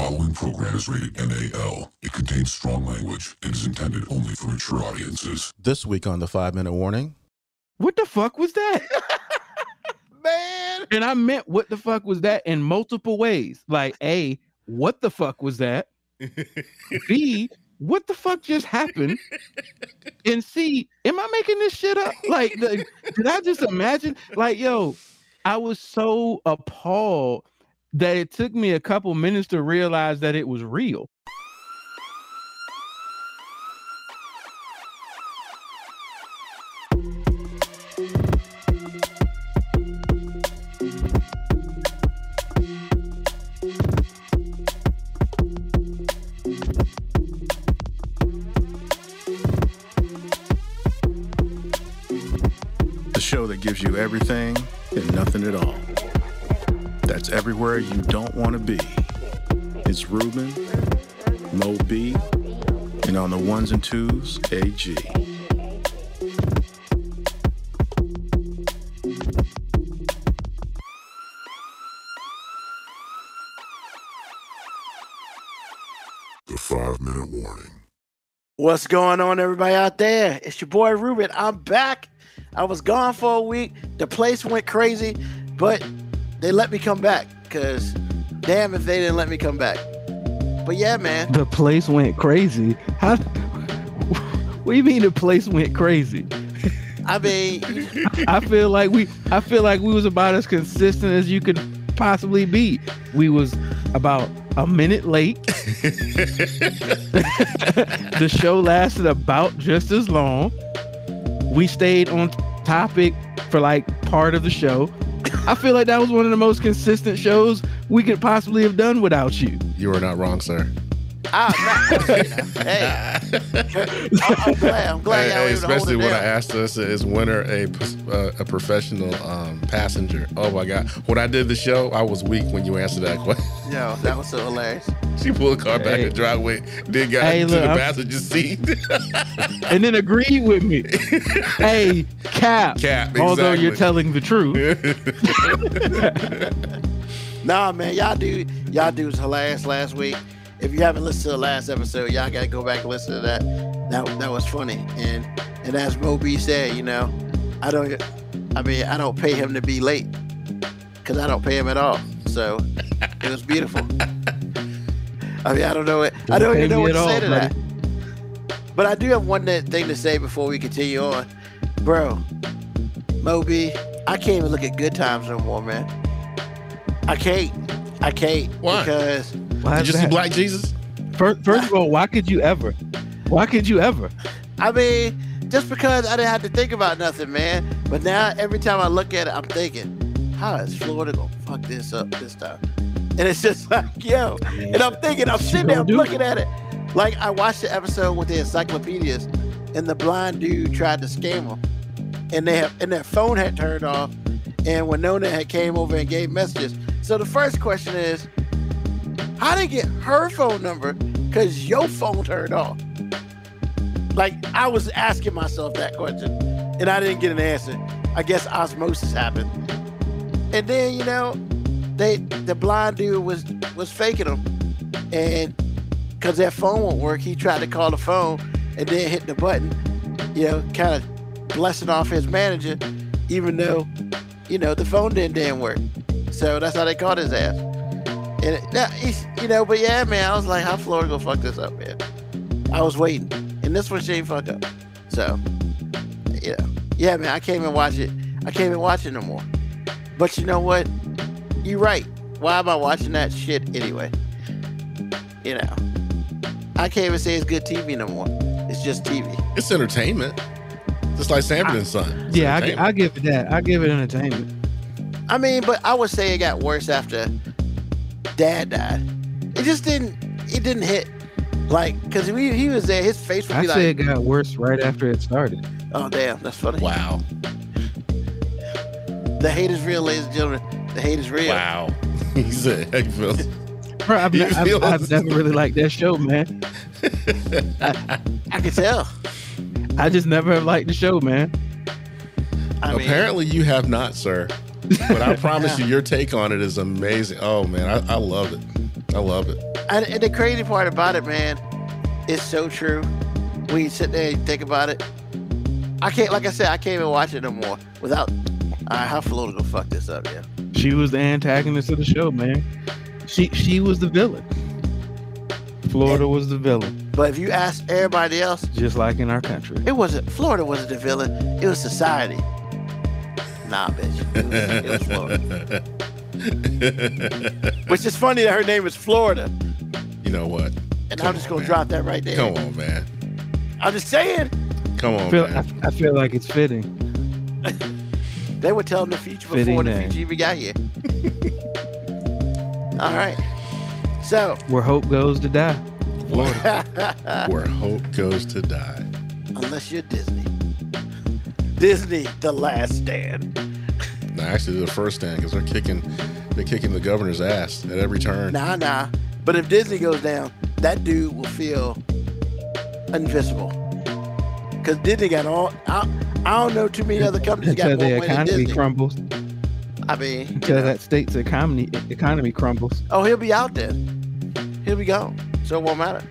following program is rated NAL. It contains strong language and is intended only for mature audiences. This week on the five minute warning. What the fuck was that? Man. and I meant what the fuck was that in multiple ways. Like, A, what the fuck was that? B, what the fuck just happened? And C, am I making this shit up? Like, the, did I just imagine? Like, yo, I was so appalled that it took me a couple minutes to realize that it was real. The show that gives you everything and nothing at all. That's everywhere you don't want to be. It's Ruben, Mo B, and on the ones and twos, AG. The five minute warning. What's going on, everybody out there? It's your boy Ruben. I'm back. I was gone for a week. The place went crazy, but they let me come back because damn if they didn't let me come back. But yeah, man. The place went crazy. How? What do you mean the place went crazy? I mean, I feel like we I feel like we was about as consistent as you could possibly be. We was about a minute late. the show lasted about just as long. We stayed on topic for like part of the show. I feel like that was one of the most consistent shows we could possibly have done without you. You are not wrong, sir. I, hey, I'm glad. I'm glad Hey, y'all hey, able to hold especially it when I asked us, is winner a uh, a professional um, passenger? Oh my god! When I did the show, I was weak when you answered that question. Yo, that was so hilarious. she pulled the car back Hey. in the driveway, then got Hey, into look, the I'm- passenger seat. And then agreed with me. hey, Cap. Cap, Although you're telling the truth. Nah, man, y'all do y'all do dudes hilarious last week. If you haven't listened to the last episode, y'all gotta go back and listen to that. That that was funny. And and as MoeB said, you know, I don't I mean I don't pay him to be late. Cause I don't pay him at all. So it was beautiful. I mean I don't know what I Don't even know what at to say to buddy. that. But I do have one thing to say before we continue on. Bro, MoeB, I can't even look at good times no more, man. I can't. I can't Why? because Why Did you is see? Black Jesus? First, first of all, why could you ever? Why could you ever? I mean, just because I didn't have to think about nothing, man. But now every time I look at it, I'm thinking, how is Florida gonna fuck this up this time? And it's just like, yo. And I'm thinking, I'm sitting there gonna do looking at it. Like I watched the episode with the encyclopedias, and the blind dude tried to scam them, and they have, and their phone had turned off, and Willona had came over and gave messages. So the first question is, how they get her phone number? Cause your phone turned off. Like I was asking myself that question, and I didn't get an answer. I guess osmosis happened. And then you know, they the blind dude was was faking them, and because that phone won't work, he tried to call the phone and then hit the button. You know, kind of blessing off his manager, even though you know the phone didn't damn work. So that's how they caught his ass. And it, now he's, you know, but yeah, man, I was like, how Florida gonna fuck this up, man? I was waiting, and this one she ain't fuck up. So, you know, yeah, man, I can't even watch it. I can't even watch it no more. But you know what? You're right. Why am I watching that shit anyway? You know, I can't even say it's good TV no more. It's just TV. It's entertainment. Just like Sanford and Son. It's Yeah, I. I give it that. I give it entertainment. I mean, but I would say it got worse after Dad died. It just didn't. It didn't hit. Like, cause he, he was there, his face would I be say it got worse right after it started. "Oh damn, that's funny." wow. The hate is real, ladies and gentlemen. The hate is real. Wow. he said, "Hey, Phil." Bro, I've, You ne- I've, feel I've never really liked that show, man. I can tell. I just never have liked the show, man. I mean, Apparently, you have not, sir. But I promise you, your take on it is amazing. Oh man, I, I love it. I love it. And, and the crazy part about it, man, it's so true. When you sit there and think about it, I can't. Like I said, I can't even watch it no more without. All right, how Florida gonna fuck this up? Yeah. She was the antagonist of the show, man. She she was the villain. Florida was the villain, But if you ask everybody else, just like in our country. it wasn't Florida wasn't the villain. It was society. Nah, bitch. It was, Florida. Which is funny that her name is Florida, you know what? and Come I'm just gonna drop that right there. Come on, man. I'm just saying Come I on, feel, I, man. I feel like it's fitting. they were telling the future before Fitting the name. future even got here. All right. So, Where hope goes to die. Florida. Where hope goes to die. unless you're Disney, Disney, the last stand. No, actually, the first stand because they're kicking, they're kicking the governor's ass at every turn. Nah, nah. But if Disney goes down, that dude will feel invisible. Cause Disney got all. I, I don't know too many other companies got more the money than economy crumbles. I mean, you Until know. that state's economy economy crumbles. oh, he'll be out there. He'll be gone. So it won't matter.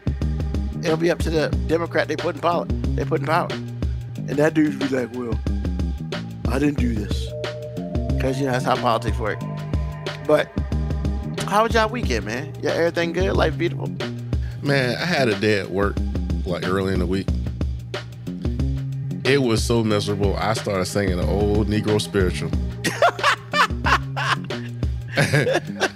It'll be up to the Democrat they put in power. They put in power, and that dude be like, "Well, I didn't do this," because you know that's how politics work. But how was y'all weekend, man? Yeah, everything good? Life beautiful? Man, I had a day at work like early in the week. It was so miserable. I started singing an old Negro spiritual.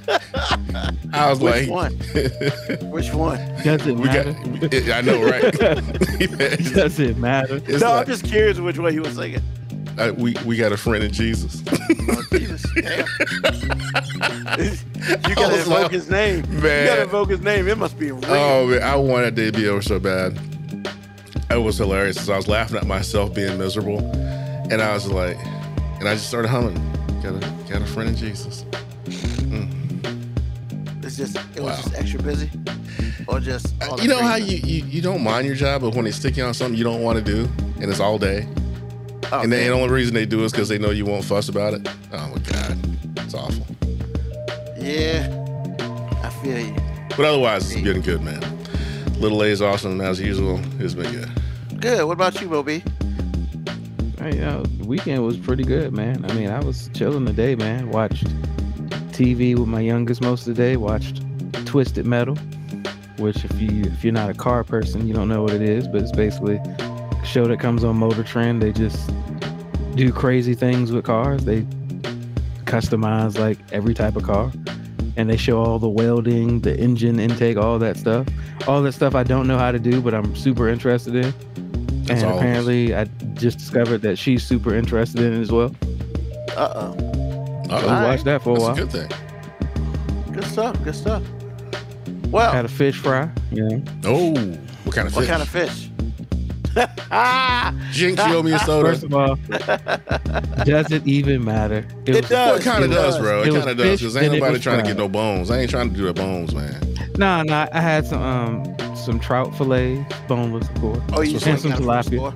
I was like, Which like, one? Which one? Does it we got, matter? I know, right? Does it matter? It's no, like, I'm just curious which way he was singing. uh, we, we got a friend in Jesus. Oh, Jesus, you I gotta invoke like, his name. Man. You gotta invoke his name. It must be real. Oh man, I wanted it to be over so bad. It was hilarious. 'cause I was laughing at myself being miserable, and I was like, and I just started humming. Got a got a friend in Jesus. It's just it was just extra busy, or just uh, all you know how you, you you don't mind your job, but when they stick you on something you don't want to do, and it's all day, Oh, and then the only reason they do is because they know you won't fuss about it. Oh my god, it's awful. yeah, I feel you. But otherwise, it's getting good, man. Little A is awesome as usual. It's been good. Good. What about you, MoeB? Hey, yo, the weekend was pretty good, man. I mean, I was chilling today, man. Watched TV with my youngest most of the day. Watched Twisted Metal, which if you if you're not a car person, you don't know what it is, but it's basically a show that comes on Motor Trend. They just do crazy things with cars. They customize like every type of car, and they show all the welding, the engine intake, all that stuff. All that stuff I don't know how to do, but I'm super interested in. That's and all of us. apparently, I just discovered that she's super interested in it as well. Uh oh. So we Uh-oh. watched that for a That's a while. good thing. Good stuff. Good stuff. Well, Had a fish fry, you know. Oh, what kind of what fish? What kind of fish? Jinx, you owe me a soda. First of all, does it even matter? It was- does. Well, it kind of does, does. bro. It, It kind of does. Because ain't nobody was trying to get no bones. I ain't trying to do the bones, man. Nah, nah. I had some um some trout fillet, boneless, of course. Oh, you And some you got it tilapia.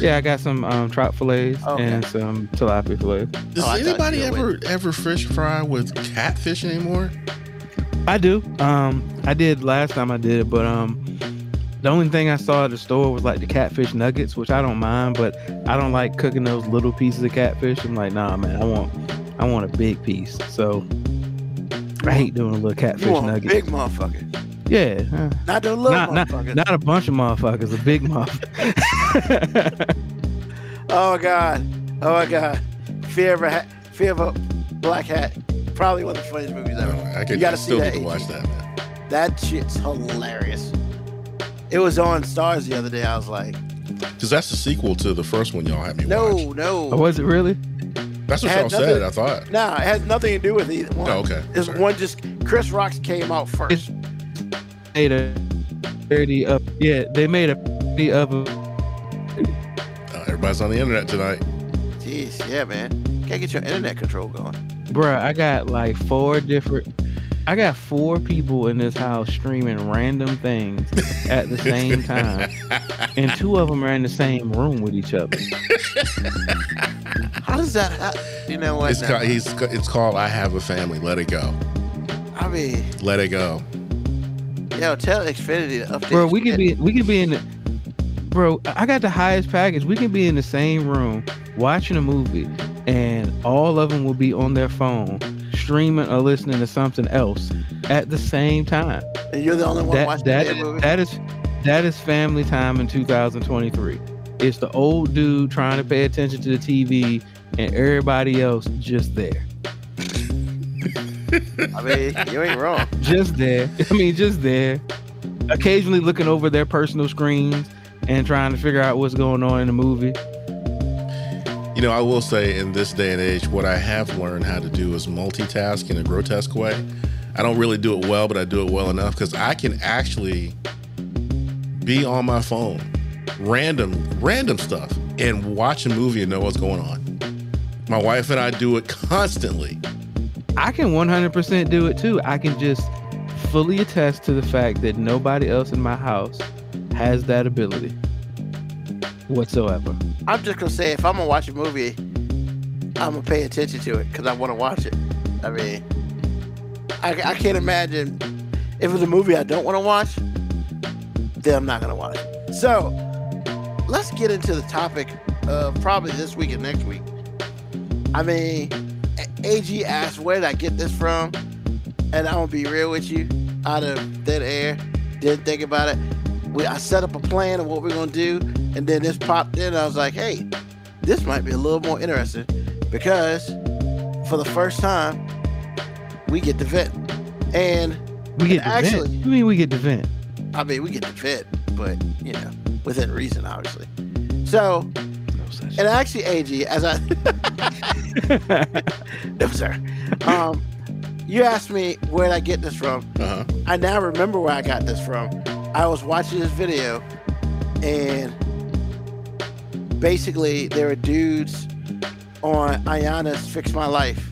Store? Yeah, I got some um trout fillets Okay. and some tilapia fillets. Does Oh, anybody you were ever ever fish fry with catfish anymore? I do. Um, I did last time I did it, but um, the only thing I saw at the store was like the catfish nuggets, which I don't mind, but I don't like cooking those little pieces of catfish. I'm like, nah, man, I want, I want a big piece. So I hate doing a little catfish You want a nugget. big motherfucker, yeah, uh, not the little not, not not a bunch of motherfuckers, a big motherfucker. Oh my god. Oh my god. Fear of a hat. Fear of a black hat. Probably one of the funniest movies No, ever. I could You gotta I see still that to watch that, man. That shit's hilarious. It was on Starz the other day. I was like, Because that's the sequel to the first one y'all had me watch. no, no. Oh, was it really? That's what Had y'all said, I thought. Nah, it has nothing to do with either one. Oh, okay. It's one just Chris Rocks came out first. Made a thirty up. Yeah, they made a thirty of a Uh, everybody's on the internet tonight. Jeez, yeah, man. Can't get your internet control going. Bruh, I got like four different. I got four people in this house streaming random things at the same time, and two of them are in the same room with each other. How does that happen? You know what? It's now? called, he's, it's called I Have a Family. Let it go. I mean, Let it go. Yo, tell Xfinity to update. bro. We can be we can be in the bro. I got the highest package. We can be in the same room watching a movie, and all of them will be on their phone, streaming or listening to something else at the same time. And you're the only one That watching that the movie. that is that is family time in 2023. It's the old dude trying to pay attention to the TV, and everybody else just there, I mean, you ain't wrong. just there. I mean, just there. Occasionally looking over their personal screens and trying to figure out what's going on in the movie. You know, I will say in this day and age, what I have learned how to do is multitask in a grotesque way. I don't really do it well, but I do it well enough because I can actually be on my phone, random, random stuff, and watch a movie and know what's going on. My wife and I do it constantly. I can 100% do it too. I can just fully attest to the fact that nobody else in my house has that ability whatsoever. I'm just gonna say if I'm gonna watch a movie, I'm gonna pay attention to it because I want to watch it. I mean, I, I can't imagine if it's a movie I don't want to watch, then I'm not gonna watch it. So let's get into the topic of probably this week and next week. I mean, A- AG asked where did I get this from, and I'm gonna be real with you, out of thin air, didn't think about it. We, I set up a plan of what we're gonna do, and then this popped in. I was like, hey, this might be a little more interesting because for the first time, we get to vent. And We get Actually- vent. You mean we get to vent? I mean, we get to vent, but you know, within reason, obviously. So, And actually, AG, as I no sir, um, you asked me where would I get this from. Uh huh. I now remember where I got this from. I was watching this video, and basically there were dudes on Iyanla's "Fix My Life."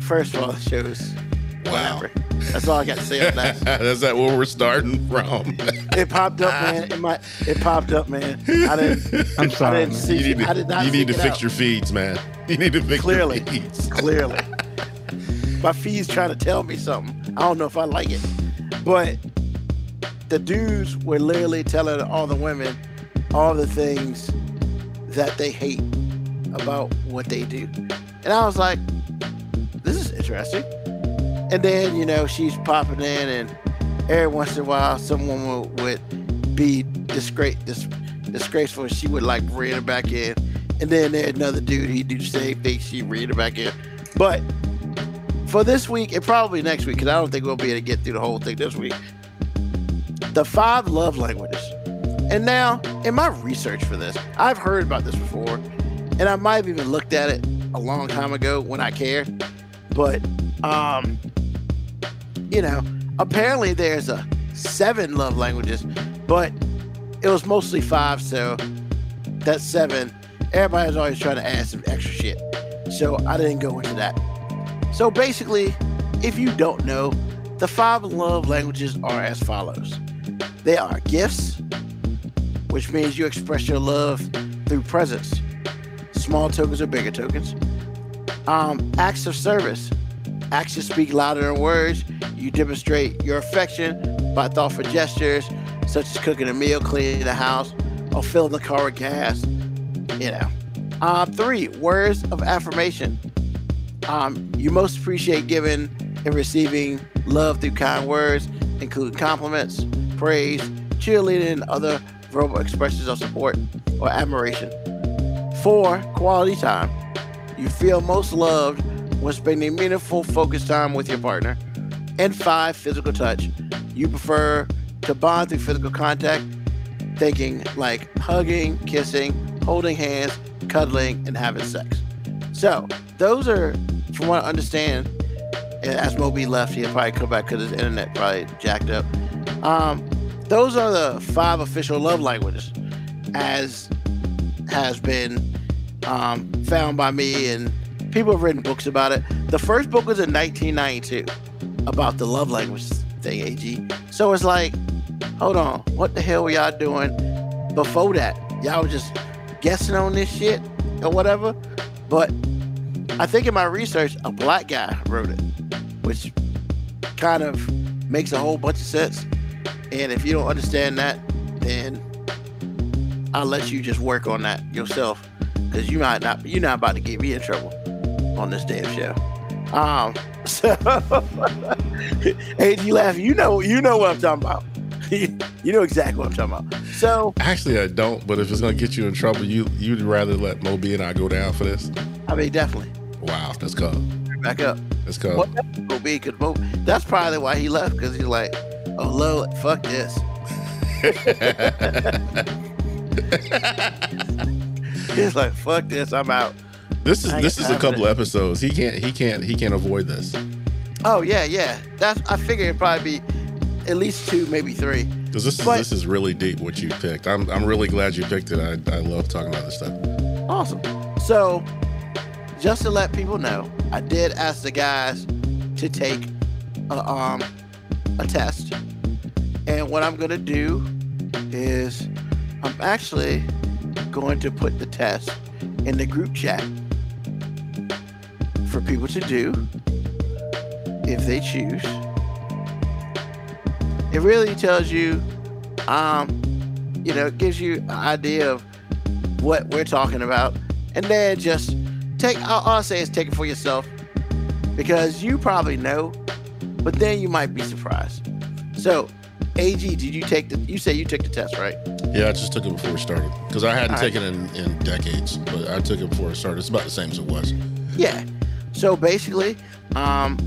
First of all, shows Wow. whatever. That's all I got to say on that. Is that where we're starting from? It popped up, man. It might. It popped up, man. I didn't. I'm I sorry. didn't see. you need to, I did not. you need to fix out. your feeds, man. You need to fix Clearly. your feeds. clearly. My feed's trying to tell me something. I don't know if I like it. But the dudes were literally telling all the women all the things that they hate about what they do. And I was like, this is interesting. And then, you know, she's popping in, and every once in a while, someone would, would be disgrace, dis, disgraceful, and she would like rein her back in. And then there's another dude, he'd do the same thing, she'd rein her back in. But for this week, and probably next week, because I don't think we'll be able to get through the whole thing this week, the five love languages. And now, in my research for this, I've heard about this before, and I might have even looked at it a long time ago when I cared. But, um, you know, apparently there's a seven love languages, but it was mostly five, so that's seven. Everybody's always trying to add some extra shit. So I didn't go into that. So basically, if you don't know, the five love languages are as follows they are gifts, which means you express your love through presents, small tokens or bigger tokens. Um, acts of service, actions speak louder than words. You demonstrate your affection by thoughtful gestures, such as cooking a meal, cleaning the house, or filling the car with gas. You know. Uh, three, words of affirmation. Um, you most appreciate giving and receiving love through kind words, including compliments, praise, cheerleading, and other verbal expressions of support or admiration. Four, quality time. You feel most loved when spending meaningful, focused time with your partner. And five, physical touch. You prefer to bond through physical contact, thinking like hugging, kissing, holding hands, cuddling, and having sex. So, those are, from what I understand, and as MoeB left, he'll probably come back because his internet probably jacked up. Um, those are the five official love languages, as has been um, found by me, and people have written books about it. The first book was in 1992 about the love language thing, AG. So it's like, hold on, what the hell were y'all doing before that? Y'all was just guessing on this shit or whatever. But I think in my research, a black guy wrote it, which kind of makes a whole bunch of sense. And if you don't understand that, then I'll let you just work on that yourself, because you might not you're not about to get me in trouble on this damn show. Um, so hey, you laugh. You know, you know what I'm talking about. you know exactly what I'm talking about. So Actually, I don't. But if it's gonna get you in trouble, you you'd rather let MoeB and I go down for this. I mean, definitely Wow, let's go. back up. Let's go. What will? Cause Mo, that's probably why he left. Cause he's like, oh, Lord, fuck this. He's like, fuck this, I'm out. This is I this is a couple this. episodes. He can't he can't he can't avoid this Oh yeah, yeah. That's I figure it'd probably be at least two, maybe three. because this is this is really deep what you picked. I'm I'm really glad you picked it. I I love talking about this stuff. Awesome. So, just to let people know, I did ask the guys to take a, um a test, and what I'm gonna do is I'm actually going to put the test in the group chat for people to do if they choose. It really tells you, um, you know, it gives you an idea of what we're talking about, and then just take. All I'll say is take it for yourself, because you probably know, but then you might be surprised. So, AG, did you take the? You say you took the test, right? Yeah, I just took it before it started because I hadn't All right. taken it in, in decades, but I took it before it started. It's about the same as it was. Yeah. So basically, um,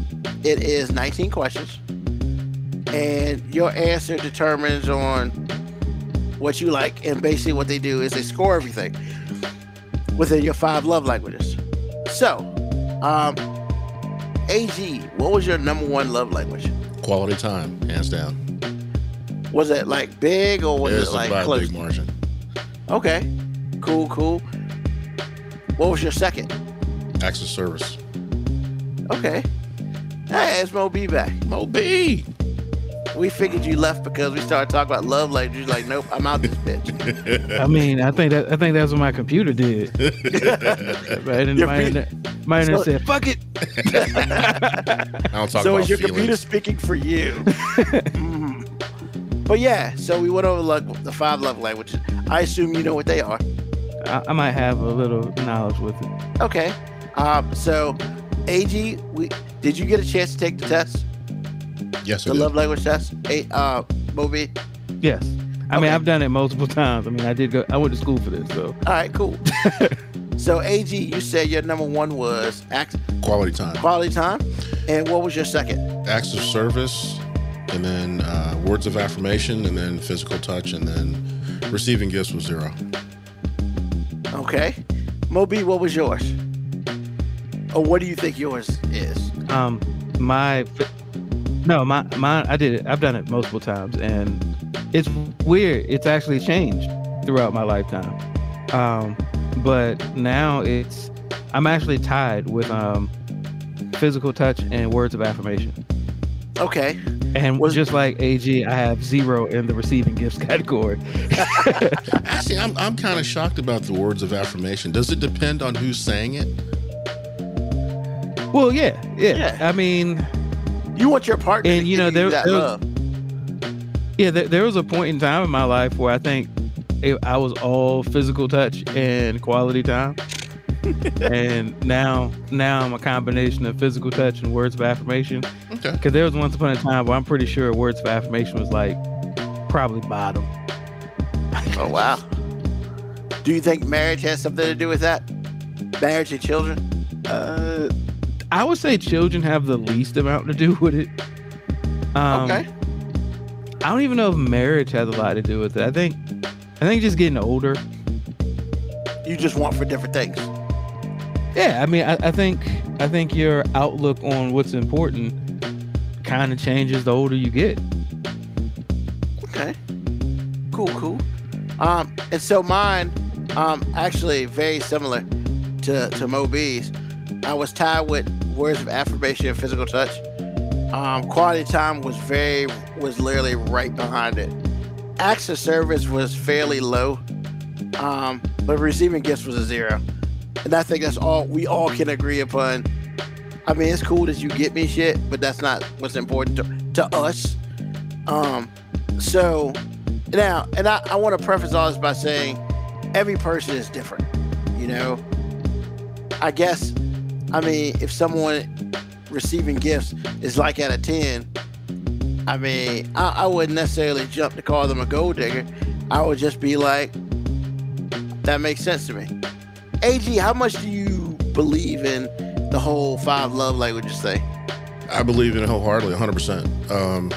it is 19 questions, and your answer determines on what you like. And basically, what they do is they score everything within your five love languages. So, um, AG, what was your number one love language? Quality time, hands down. Was it like big or was it like close? big margin. Okay, cool, cool. What was your second? Acts of service. Okay. Hey, it's MoeB back. MoeB. We figured you left because we started talking about love language. Like, nope, I'm out this bitch. I mean, I think that I think that's what my computer did. Right? And Your my pe- internet, my internet So- said, "Fuck it." I don't talk so about is your feelings. computer speaking for you? Mhm. But yeah, so we went over like the five love languages. I assume you know what they are. I, I might have a little knowledge with it. Okay. Um, so AG, we did you get a chance to take the test, Yes, the I did. love language test? A uh, MoeB. Yes. I Okay. mean, I've done it multiple times. I mean, I did go. I went to school for this, so All right, cool. so AG, you said your number one was act Quality time. quality time, and what was your second? Acts of service, and then uh, words of affirmation, and then physical touch, and then receiving gifts was zero. Okay. MoeB, what was yours? Or what do you think yours is? um, my no, my mine. I did it. I've done it multiple times, and it's weird. It's actually changed throughout my lifetime. Um, but now it's I'm actually tied with um physical touch and words of affirmation. Okay. And Was- just like AG, I have zero in the receiving gifts category. Actually, I'm, I'm kind of shocked about the words of affirmation. Does it depend on who's saying it? Well, yeah, yeah. Yeah. I mean, You want your partner And, to you give know, there- that there- love. yeah. There, there was a point in time in my life where I think it, I was all physical touch and quality time, and now now I'm a combination of physical touch and words of affirmation. Okay. Because there was once upon a time where I'm pretty sure words of affirmation was like probably bottom. Oh wow. Do you think marriage has something to do with that? Marriage and children? Uh, I would say children have the least amount to do with it. Um, okay. I don't even know if marriage has a lot to do with it. I think, I think just getting older. You just want for different things. Yeah, I mean, I, I think, I think your outlook on what's important kind of changes the older you get. Okay. Cool, cool. Um, and so mine, um, actually very similar to to MoeB's. I was tied with words of affirmation and physical touch. Um, quality time was very was literally right behind it. Acts of service was fairly low, um, but receiving gifts was a zero. And I think that's all we all can agree upon. I mean, it's cool that you get me shit, but that's not what's important to, to us. Um, so now, and I, I want to preface all this by saying every person is different. You know, I guess, I mean, if someone receiving gifts is like at a 10, I mean, I, I wouldn't necessarily jump to call them a gold digger. I would just be like, that makes sense to me. AG, how much do you believe in the whole five love languages thing? I believe in it wholeheartedly, 100%. Um,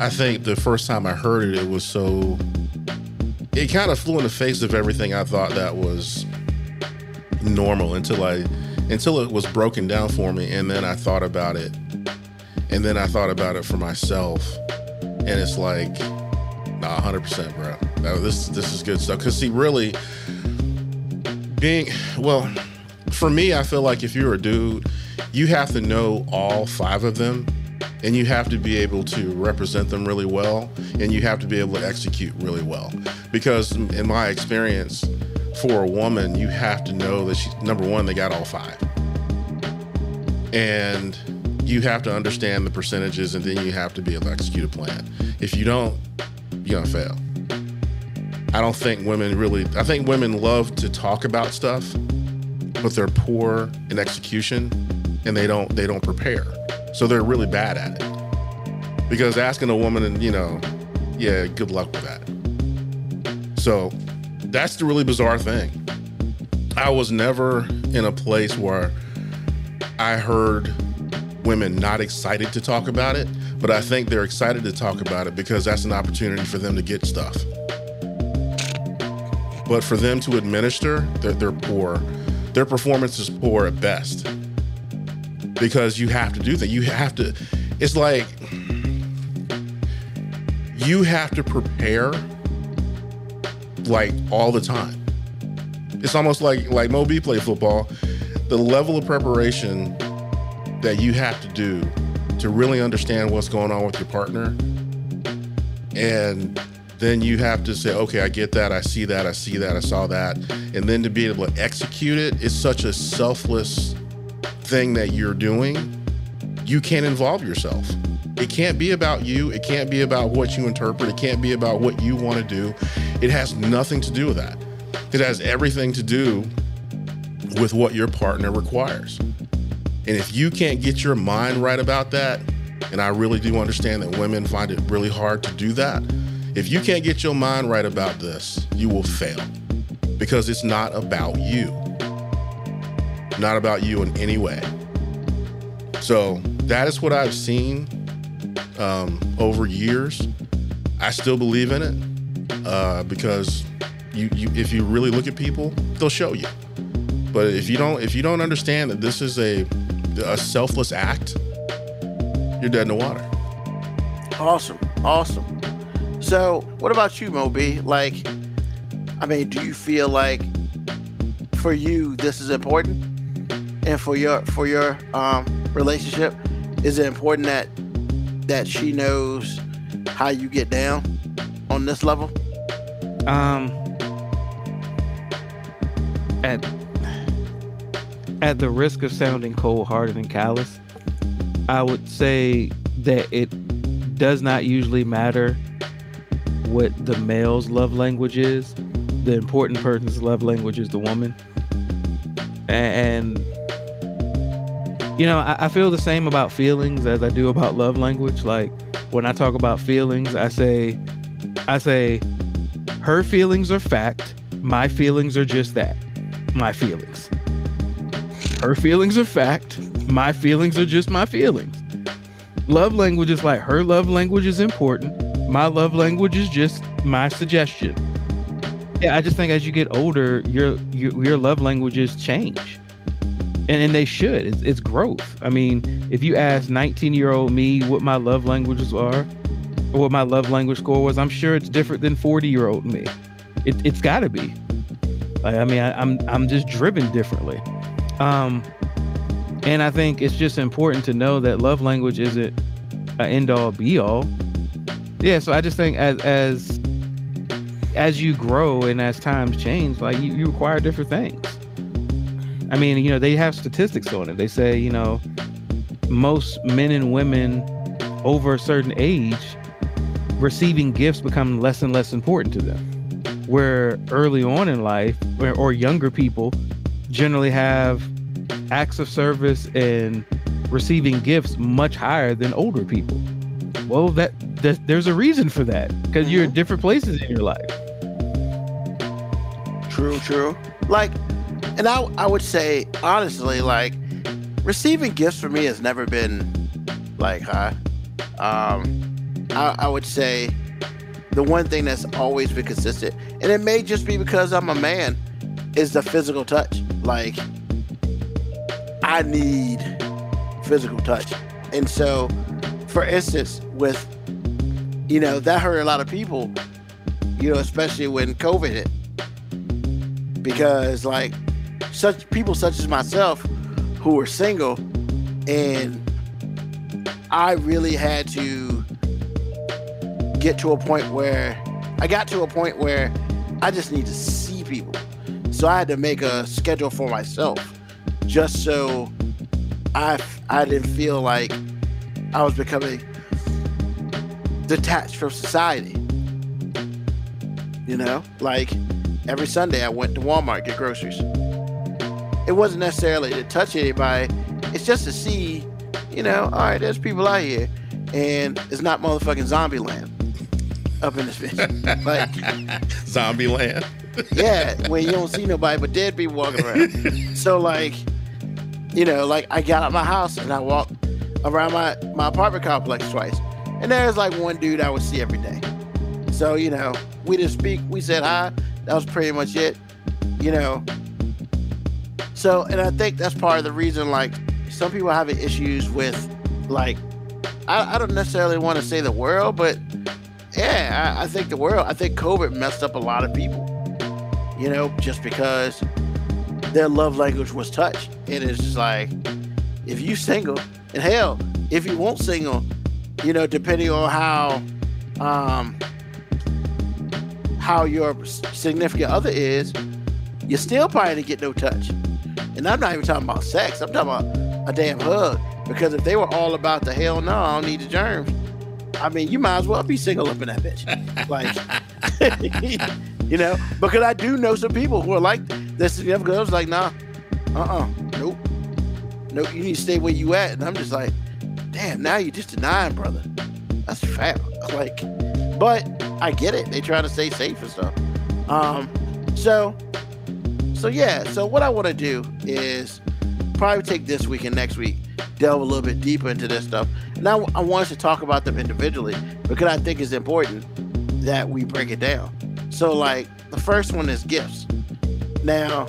I think the first time I heard it, it was so. It kind of flew in the face of everything I thought that was normal until I, until it was broken down for me, and then I thought about it, and then I thought about it for myself, and it's like, nah, hundred percent, bro. No, this this is good stuff. Cause see, really, being well, for me, I feel like if you're a dude, you have to know all five of them and you have to be able to represent them really well and you have to be able to execute really well because in my experience for a woman you have to know that she's number one they got all five and you have to understand the percentages and then you have to be able to execute a plan if you don't you're gonna fail i don't think women really i think women love to talk about stuff but they're poor in execution and they don't they don't prepare so they're really bad at it. Because asking a woman, and you know, yeah, good luck with that. So that's the really bizarre thing. I was never in a place where I heard women not excited to talk about it, but I think they're excited to talk about it because that's an opportunity for them to get stuff. But for them to administer, they're, they're poor. Their performance is poor at best because you have to do that. You have to, it's like you have to prepare like all the time. It's almost like like MoeB play football. The level of preparation that you have to do to really understand what's going on with your partner. And then you have to say, okay, I get that, I see that, I see that, I saw that. And then to be able to execute it is such a selfless thing that you're doing, you can't involve yourself. It can't be about you. It can't be about what you interpret. It can't be about what you want to do. It has nothing to do with that. It has everything to do with what your partner requires. And if you can't get your mind right about that, and I really do understand that women find it really hard to do that, if you can't get your mind right about this, you will fail because it's not about you not about you in any way. So that is what I've seen um, over years. I still believe in it uh, because you, you, if you really look at people, they'll show you. But if you don't, if you don't understand that this is a a selfless act, you're dead in the water. Awesome, awesome. So, what about you, MoeB? Like, I mean, do you feel like for you this is important? and for your for your um, relationship, is it important that that she knows how you get down on this level? Um, at at the risk of sounding cold-hearted and callous, I would say that it does not usually matter what the male's love language is. The important person's love language is the woman. And you know, I, I, feel the same about feelings as I do about love language. Like when I talk about feelings, I say, I say, her feelings are fact. My feelings are just that. My feelings. Her feelings are fact. My feelings are just my feelings. Love language is like her love language is important. My love language is just my suggestion. Yeah, I just think as you get older, your your, your love languages change and, and they should. It's, it's growth. I mean, if you ask 19 year old me what my love languages are, or what my love language score was, I'm sure it's different than 40 year old me. It, it's got to be. Like, I mean, I, I'm I'm just driven differently. Um, and I think it's just important to know that love language isn't an end all be all. Yeah, so I just think as as as you grow and as times change, like you, you require different things. I mean, you know, they have statistics on it. They say, you know, most men and women over a certain age receiving gifts become less and less important to them. Where early on in life, or, or younger people generally have acts of service and receiving gifts much higher than older people. Well, that, that there's a reason for that because you're mm-hmm. at different places in your life. True, true. Like, and I, I would say honestly, like, receiving gifts for me has never been like high. Um, I, I would say the one thing that's always been consistent, and it may just be because I'm a man, is the physical touch. Like, I need physical touch, and so, for instance, with you know that hurt a lot of people, you know, especially when COVID hit, because like such people such as myself who were single and I really had to get to a point where I got to a point where I just need to see people. So I had to make a schedule for myself just so I I didn't feel like I was becoming detached from society. You know, like every Sunday I went to Walmart get groceries. It wasn't necessarily to touch anybody. It's just to see, you know, all right, there's people out here, and it's not motherfucking zombie land up in this bitch. like Zombie land. yeah, when you don't see nobody but dead people walking around. so like, you know, like I got out my house and I walked around my my apartment complex twice, and there's like one dude I would see every day. So you know, we didn't speak. We said hi. That was pretty much it. You know. So, and I think that's part of the reason. Like, some people having issues with, like, I, I don't necessarily want to say the world, but yeah, I, I think the world. I think COVID messed up a lot of people. You know, just because their love language was touch, and it's just like, if you single, and hell, if you won't single, you know, depending on how, um, how your significant other is, you're still probably didn't get no touch. And I'm not even talking about sex. I'm talking about a damn hug. Because if they were all about the hell no, I don't need the germs. I mean, you might as well be single up in that bitch. Like, you know, because I do know some people who are like this. Because I girl's like, nah, uh, uh nope, nope. You need to stay where you at. And I'm just like, damn. Now you're just denying, brother. That's fat. Like, but I get it. They try to stay safe and stuff. Um, so, so yeah. So what I want to do is probably take this week and next week delve a little bit deeper into this stuff. Now I want us to talk about them individually because I think it's important that we break it down. So like the first one is gifts. Now,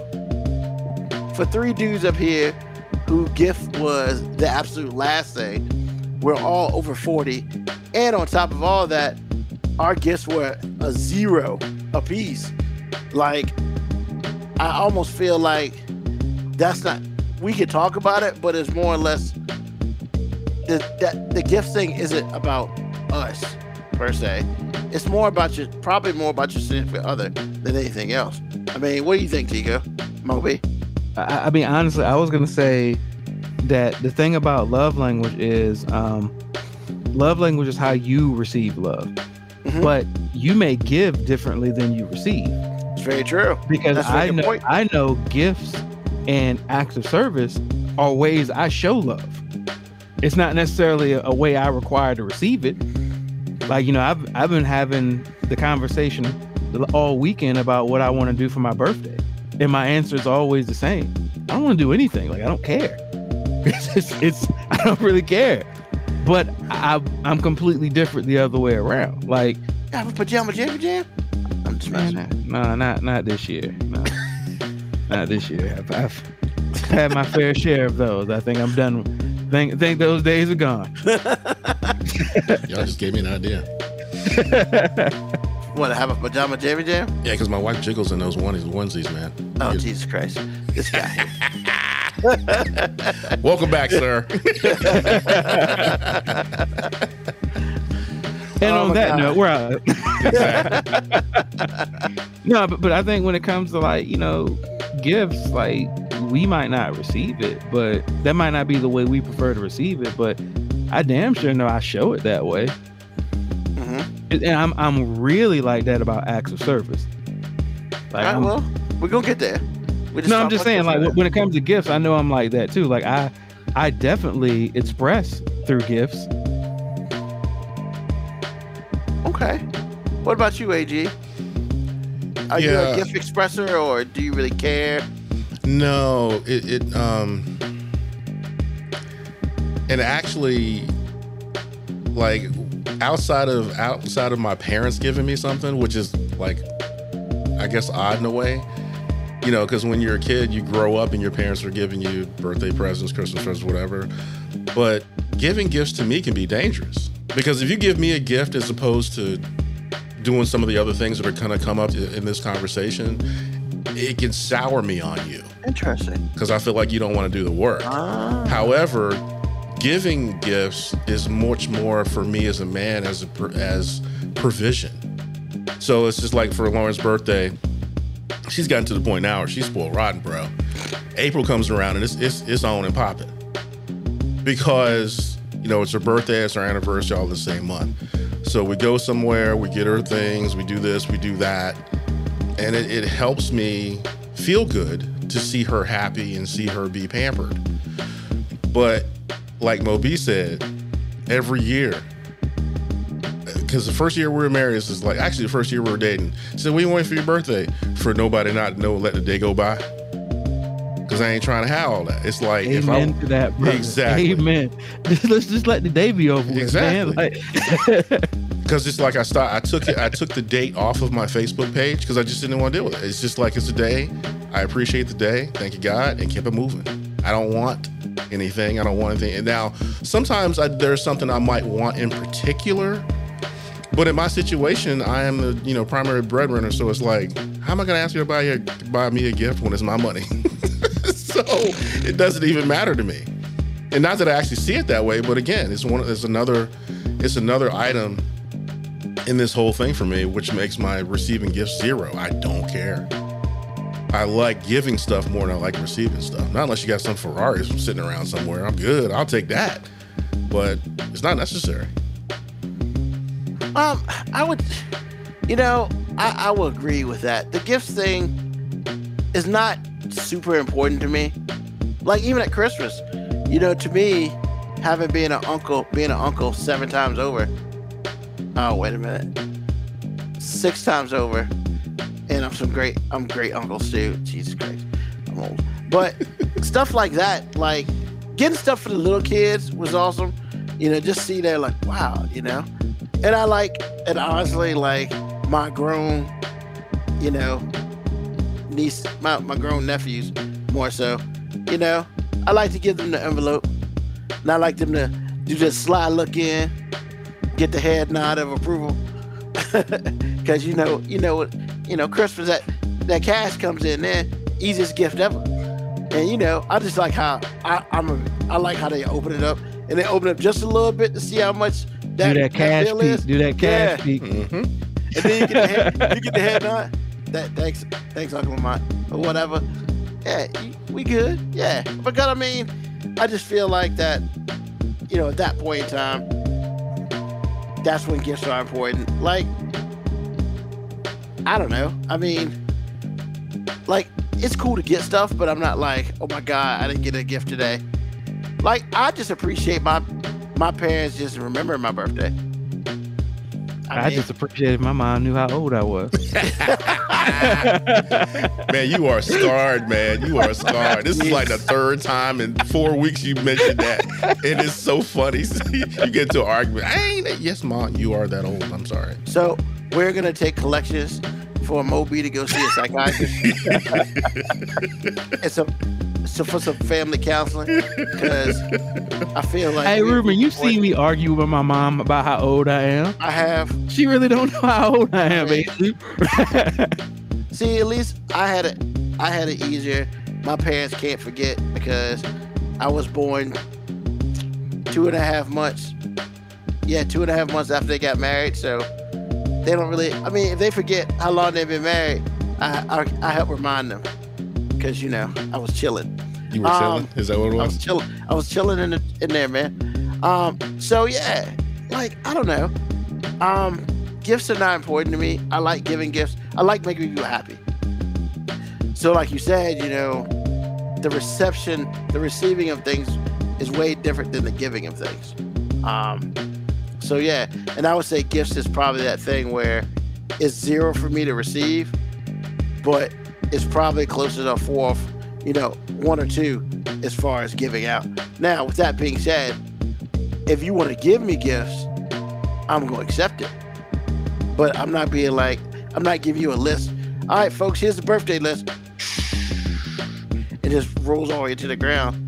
for three dudes up here who gift was the absolute last thing, we're all over 40. And on top of all that, our gifts were a zero apiece. Like, I almost feel like that's not we could talk about it, but it's more or less the that the gift thing isn't about us per se. It's more about your probably more about your significant other than anything else. I mean, what do you think, Tico? MoeB? I, I mean, honestly, I was gonna say that the thing about love language is um, love language is how you receive love, Mhm. but you may give differently than you receive. Very true. because That's I know point. I know gifts and acts of service are ways I show love. It's not necessarily a, a way I require to receive it. Like you know, I've I've been having the conversation all weekend about what I want to do for my birthday, and my answer is always the same. I don't want to do anything. Like I don't care. It's, it's, it's I don't really care. But I I'm completely different the other way around. Like You have a pajama jam jam? I'm just messing. no, no, not not this year. No, not this year. I've, I've had my fair share of those. I think I'm done. Think think those days are gone. Y'all just gave me an idea. Want to have a pajama jammy jam? Yeah, because my wife jiggles in those onesies, onesies man. Oh, Yeah. Jesus Christ. This guy. Welcome back, sir. And Oh on that God. note, we're out. exactly. no, but, but I think when it comes to like you know gifts, like we might not receive it, but that might not be the way we prefer to receive it. But I damn sure know I show it that way. hmm And I'm I'm really like that about acts of service. Like, right, well, we're gonna get there. No, I'm just saying, like when it comes to gifts, I know I'm like that too. Like I, I definitely express through gifts. Okay. What about you, AG? Are you a gift expresser or do you really care? No, it, it um and actually like outside of outside of my parents giving me something, which is like I guess odd in a way. You know, because when you're a kid, you grow up and your parents are giving you birthday presents, Christmas presents, whatever. But giving gifts to me can be dangerous because if you give me a gift as opposed to doing some of the other things that are going to come up in this conversation, it can sour me on you Interesting. because I feel like you don't want to do the work. Ah. However, giving gifts is much more for me as a man as a, as provision. So it's just like for Lauren's birthday, she's gotten to the point now where she's spoiled rotten, bro. April comes around and it's it's, it's on and popping because you know it's her birthday, it's our anniversary, all the same month. So we go somewhere, we get her things, we do this, we do that, and it, it helps me feel good to see her happy and see her be pampered. But like MoeB said, every year, because the first year we were married, is like actually the first year we were dating. So we "What you want for your birthday?" For nobody not to know, let the day go by. Because I ain't trying to have all that. It's like if I Amen to that, brother. Exactly. Amen. Let's just let the day be over with. Exactly. Like, because it's like I start. I took it. I took the date off of my Facebook page because I just didn't want to deal with it. It's just like it's a day. I appreciate the day. Thank you God, and keep it moving. I don't want anything. I don't want anything. And now sometimes I, there's something I might want in particular, but in my situation, I am the you know primary breadwinner. So it's like, how am I going to ask you to buy a, buy me a gift when it's my money? so it doesn't even matter to me. And not that I actually see it that way, but again, it's one. It's another. It's another item in this whole thing for me, which makes my receiving gifts zero. I don't care. I like giving stuff more than I like receiving stuff. Not unless you got some Ferraris sitting around somewhere. I'm good. I'll take that. But it's not necessary. Um, I would, you know, I, I will agree with that. The gifts thing is not super important to me. Like even at Christmas, you know, to me, having been an uncle, being an uncle seven times over. Oh wait a minute, six times over, and I'm some great, I'm great uncles too. Jesus Christ, I'm old. But stuff like that, like getting stuff for the little kids was awesome. You know, just see they're like, wow, you know. And I like, and honestly, like my grown, you know, niece, my, my grown nephews more so, you know, I like to give them the envelope. And I like them to do this sly look in, get the head nod of approval. Cause you know, you know what, you know, Christmas that that cash comes in there, easiest gift ever. And you know, I just like how I, I'm a, I like how they open it up and they open it up just a little bit to see how much that, do that cash bill peek. is. Do that cash Yeah. peek. Mm-hmm. And then you get the head, you get the head nod. That thanks, thanks, Uncle Lamont, or whatever. Yeah, we good. Yeah, because I mean, I just feel like that. You know, at that point in time, that's when gifts are important. Like, I don't know. I mean, like it's cool to get stuff, but I'm not like, oh my god, I didn't get a gift today. Like, I just appreciate my my parents just remembering my birthday. I, mean, just appreciated my mom knew how old I was. Man, you are scarred, man. You are scarred. This is like the third time in four weeks you mentioned that. It is so funny. you get to an argument. I ain't that. Yes, mom, you are that old. I'm sorry. So we're gonna take collections for MoeB to go see a psychiatrist. and some, so for some family counseling because I feel like. hey, Ruben, you see me argue with my mom about how old I am. I have. She really don't know how old I am, baby. See, at least I had it. I had it easier. My parents can't forget because I was born two and a half months. Yeah, two and a half months after they got married. So they don't really. I mean, if they forget how long they've been married, I I, I help remind them because you know I was chilling. You were chilling. Um, Is that what it was? I was? was chilling. I was chilling in the, in there, man. Um, so yeah, like I don't know. Um, gifts are not important to me. I like giving gifts. I like making people happy. So, like you said, you know, the reception, the receiving of things is way different than the giving of things. Um, so yeah, and I would say gifts is probably that thing where it's zero for me to receive, but it's probably closer to a four, you know, one or two as far as giving out. Now, with that being said, if you want to give me gifts, I'm going to accept it. But I'm not being like, I'm not giving you a list. All right, folks, here's the birthday list. It just rolls all the way to the ground.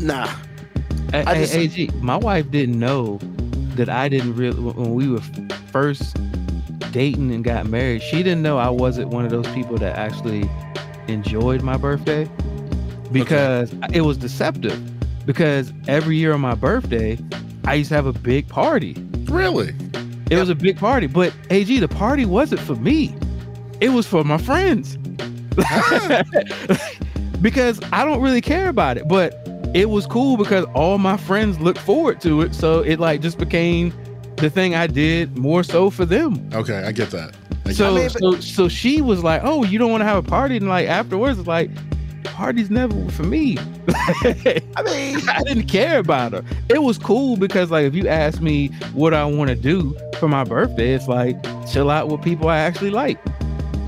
Nah. Hey, I hey, just- AG, my wife didn't know that I didn't really when we were first dating and got married. She didn't know I wasn't one of those people that actually enjoyed my birthday because it was deceptive. Because every year on my birthday, I used to have a big party. Really? It was a big party, but AG, the party wasn't for me. It was for my friends. because I don't really care about it, but it was cool because all my friends looked forward to it. So it like just became the thing I did more so for them. Okay, I get that. I get So mean, but- so so she was like, "Oh, you don't want to have a party?" And like afterwards, it's like, "Parties never for me." I mean, I didn't care about her. It was cool because like if you ask me what I want to do for my birthday, it's like chill out with people I actually like.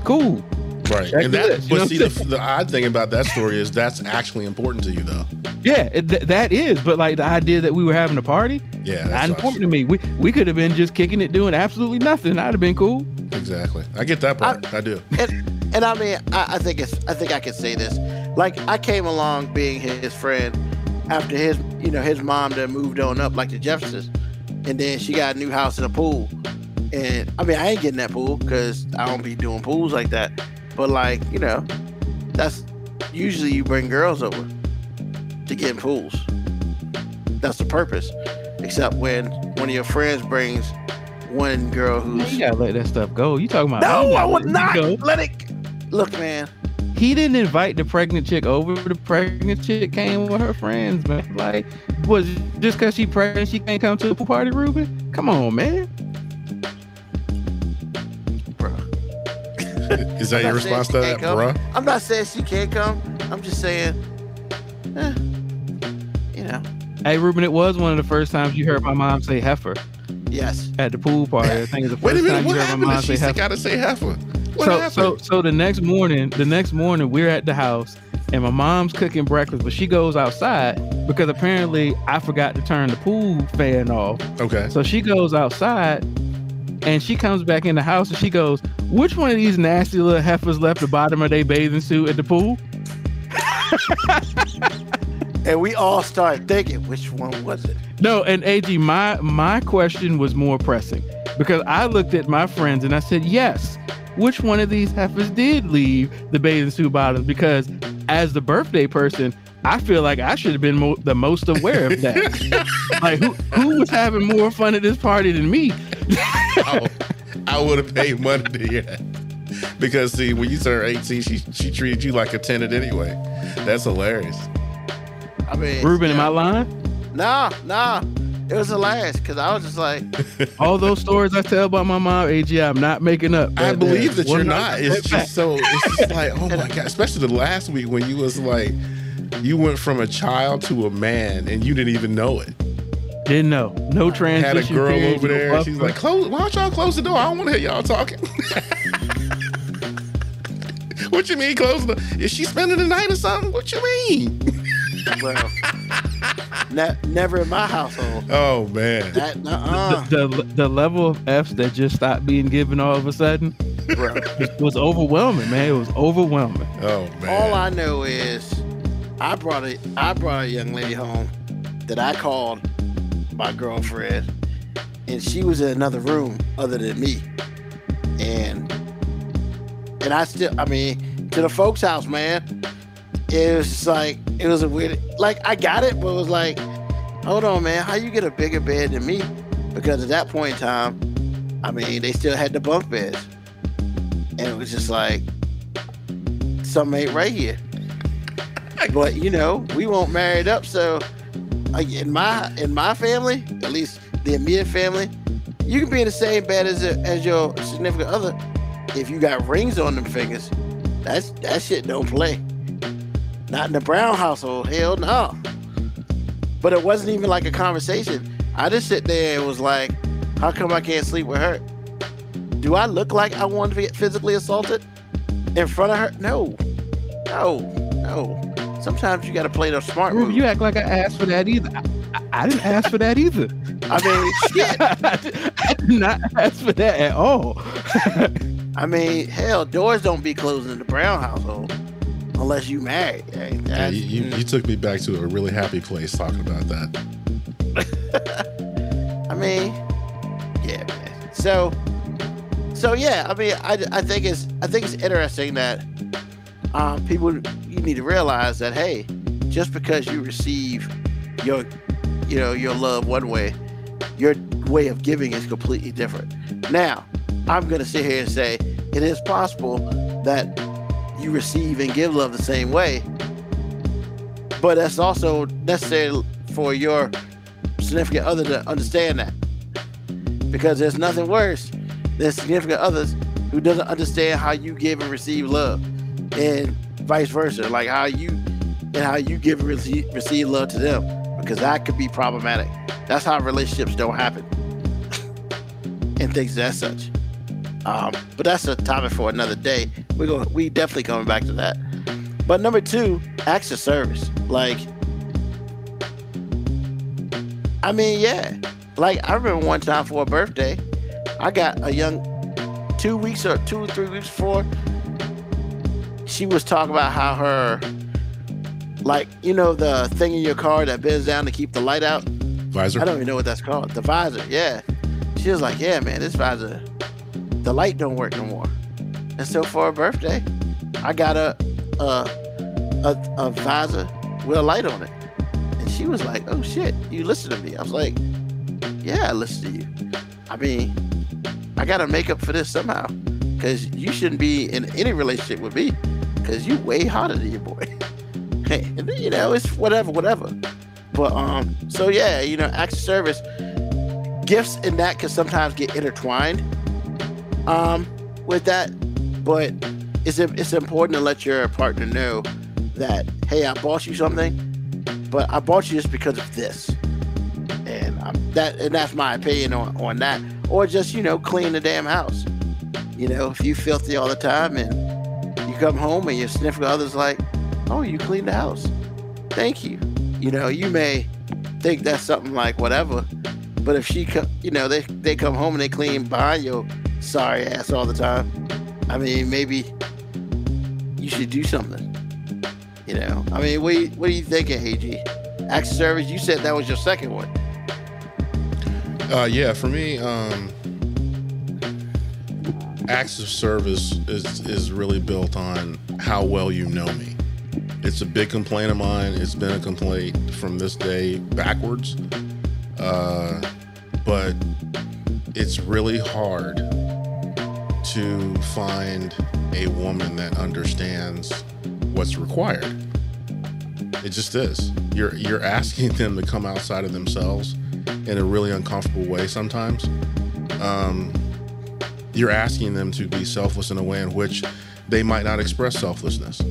Cool. Right. Check and that, this, you know but see, the, the odd thing about that story is that's actually important to you, though. Yeah, it, th- that is. But like the idea that we were having a party, Yeah, not that's important to me. We we could have been just kicking it, doing absolutely nothing. I'd have been cool. exactly. I get that part. I, do. and and I mean, I, I think it's I think I can say this. Like I came along being his friend after his you know his mom then moved on up like the Jeffersons, and then she got a new house and a pool. And I mean, I ain't getting that pool because I don't be doing pools like that. But like you know, that's usually you bring girls over to get in pools. That's the purpose. Except when one of your friends brings one girl who's You gotta let that stuff go. You talking about? no, I'm I would not go. let it. Look, man. He didn't invite the pregnant chick over. The pregnant chick came with her friends, man. Like, was just because she pregnant, she can't come to the pool party, Ruben? Come on, man. Is that your response to that, come. bruh? I'm not saying she can't come. I'm just saying, eh, you know, Hey, Ruben, it was one of the first times you heard my mom say heifer yes. at the pool party. I think it's the Wait a first minute. time What you heard my happened? mom Did say she heifer. got to say heifer? What so, happened? so so the next morning, the next morning we're at the house and my mom's cooking breakfast, but she goes outside because apparently I forgot to turn the pool fan off. okay. So she goes outside and she comes back in the house and she goes, Which one of these nasty little heifers left the bottom of their bathing suit at the pool? And we all started thinking, which one was it? No, and AG, my my question was more pressing because I looked at my friends and I said, Yes, which one of these heifers did leave the bathing suit bottoms? Because as the birthday person, I feel like I should have been mo- the most aware of that. like who who was having more fun at this party than me? I, I would have paid money to hear that. Because see, when you turn 18, she she treated you like a tenant anyway. That's hilarious. I mean, Ruben, yeah. am I lying? Nah, nah. It was hilarious because I was just like, All those stories I tell about my mom, AG, I'm not making up. I believe that you're not. It's fact. just so. It's just like, oh my god! Especially the last week when you was like, you went from a child to a man and you didn't even know it. Didn't know. No transition. Had a girl period, over there. and She's like, close. Why don't y'all close the door? I don't want to hear y'all talking. what you mean close the? Is she spending the night or something? What you mean? well, ne- never in my household. Oh man. That, uh, the, the the level of F's that just stopped being given all of a sudden bro. was overwhelming, man. It was overwhelming. Oh man. All I know is, I brought a I brought a young lady home that I called my girlfriend, and she was in another room other than me, and and I still I mean to the folks' house, man. It was just like it was a weird like I got it, but it was like, hold on, man, how you get a bigger bed than me? Because at that point in time, I mean they still had the bunk beds, and it was just like something ain't right here. But you know, we won't marry it up. So, like in my in my family, at least the immediate family, you can be in the same bed as a, as your significant other. If you got rings on them fingers, that's that shit don't play. Not in the Brown household. Hell no. But it wasn't even like a conversation. I just sit there and was like, how come I can't sleep with her? Do I look like I want to be physically assaulted in front of her? No. No. No. Sometimes you got to play the smart Ruben, move. you act like I asked for that either. I, I, I didn't ask for that either. I mean, shit. I, did, I did not ask for that at all. I mean, hell, doors don't be closing in the Brown household unless you married. Hey, Yeah, you, you, you took me back to a really happy place talking about that. I mean, yeah, man. So, so yeah. I mean, I, I think it's I think it's interesting that um, people you need to realize that hey, just because you receive your you know your love one way, your way of giving is completely different. Now, I'm gonna sit here and say it is possible that you receive and give love the same way, but that's also necessary for your significant other to understand that. Because there's nothing worse than significant others who doesn't understand how you give and receive love, and vice versa, like how you and how you give and receive, receive love to them, because that could be problematic. That's how relationships don't happen, and things as such. Um, but that's a topic for another day. We're going, we definitely coming back to that. But number two, acts of service, like. I mean, yeah. Like I remember one time for a birthday, I got a young two weeks or two or three weeks before. She was talking about how her like you know the thing in your car that bends down to keep the light out. Visor? I don't even know what that's called. The visor, yeah. She was like, Yeah, man, this visor, the light don't work no more. And so for her birthday, I got a a a, a visor with a light on it. And she was like, Oh shit, you listen to me. I was like, Yeah, I listen to you. I mean, I gotta make up for this somehow. Cause you shouldn't be in any relationship with me. Cause you way hotter than your boy. and you know, it's whatever, whatever. But um, so yeah, you know, acts of service, gifts and that can sometimes get intertwined um with that. But it's it's important to let your partner know that hey, I bought you something, but I bought you this because of this, and um, that and that's my opinion on on that. Or just you know, clean the damn house. You know, if you filthy all the time and you come home and your significant other's like, oh, you cleaned the house, thank you. You know, you may think that's something like whatever, but if she, co- you know, they they come home and they clean behind your sorry ass all the time. I mean, maybe you should do something. You know, I mean, what, what are you thinking, AG? Acts of service. You said that was your second one. Uh, yeah, for me, um, acts of service is is really built on how well you know me. It's a big complaint of mine. It's been a complaint from this day backwards. Uh, but it's really hard to find a woman that understands what's required. It just is. You're you're asking them to come outside of themselves in a really uncomfortable way sometimes. Um, you're asking them to be selfless in a way in which they might not express selflessness.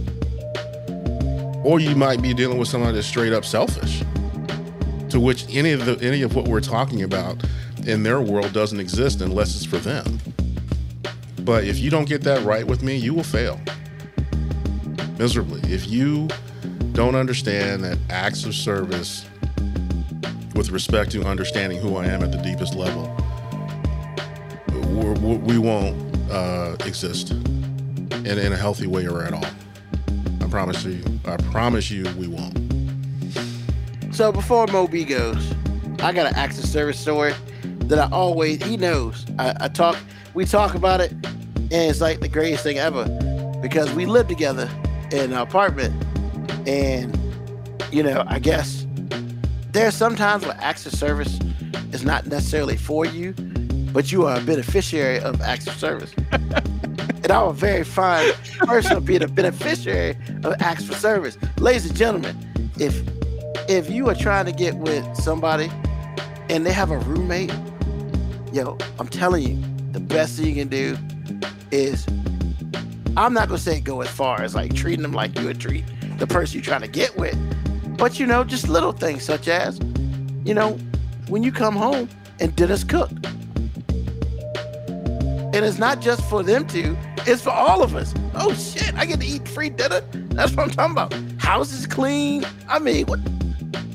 Or you might be dealing with someone that's straight up selfish, to which any of the any of what we're talking about in their world doesn't exist unless it's for them. But if you don't get that right with me, you will fail miserably. If you don't understand that acts of service with respect to understanding who I am at the deepest level, we won't uh, exist in, in a healthy way or at all. I promise you. I promise you, we won't. So before MoeB goes, I got an access service story that I always he knows. I, I talk we talk about it and it's like the greatest thing ever because we live together in an apartment and you know, I guess there's sometimes where access service is not necessarily for you, but you are a beneficiary of acts of service. and I'm a very fine person being a beneficiary of acts for service. Ladies and gentlemen, if if you are trying to get with somebody and they have a roommate, yo, I'm telling you, the best thing you can do is I'm not gonna say go as far as like treating them like you would treat the person you're trying to get with, but you know, just little things such as, you know, when you come home and dinner's cooked. And it's not just for them two, it's for all of us. Oh shit, I get to eat free dinner. That's what I'm talking about. House is clean. I mean, what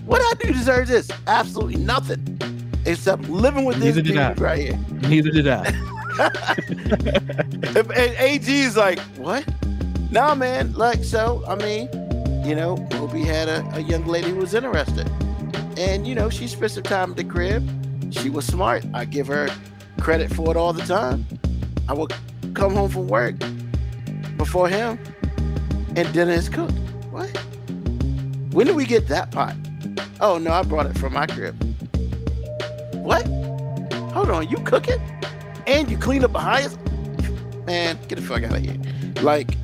what I do deserve this? Absolutely nothing. Except living with this Neither I. dude right here. Neither did I. and AG is like, what? Nah, man. Like, so, I mean, you know, MoeB had a, a young lady who was interested. And, you know, she spent some time at the crib. She was smart. I give her credit for it all the time. I would come home from work before him and dinner is cooked. What? When did we get that pot? Oh, no, I brought it from my crib. What? Hold on, you cook it? And you clean up behind us? Man, get the fuck out of here. Like,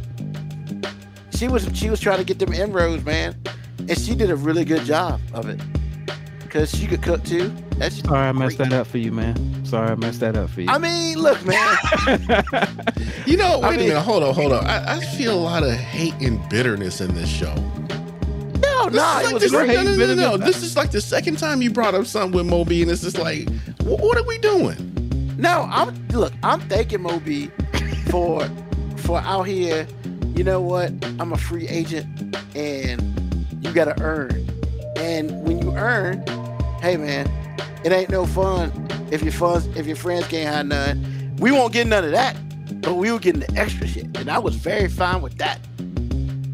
she was she was trying to get them inroads, man. And she did a really good job of it. Cause she could cook too. That's Sorry, I messed great. that up for you, man. Sorry, I messed that up for you. I mean, look, man. You know, wait I a mean- minute, hold on, hold on. I, I feel a lot of hate and bitterness in this show. No, This nah, like this, no no, no, no, no. This is like the second time you brought up something with MoeB, and it's just like, wh- what are we doing? No, I'm look, I'm thanking MoeB for for out here. You know what? I'm a free agent and you gotta earn. And when you earn, hey man, it ain't no fun if your funds if your friends can't have none. We won't get none of that, but we were getting the extra shit. And I was very fine with that.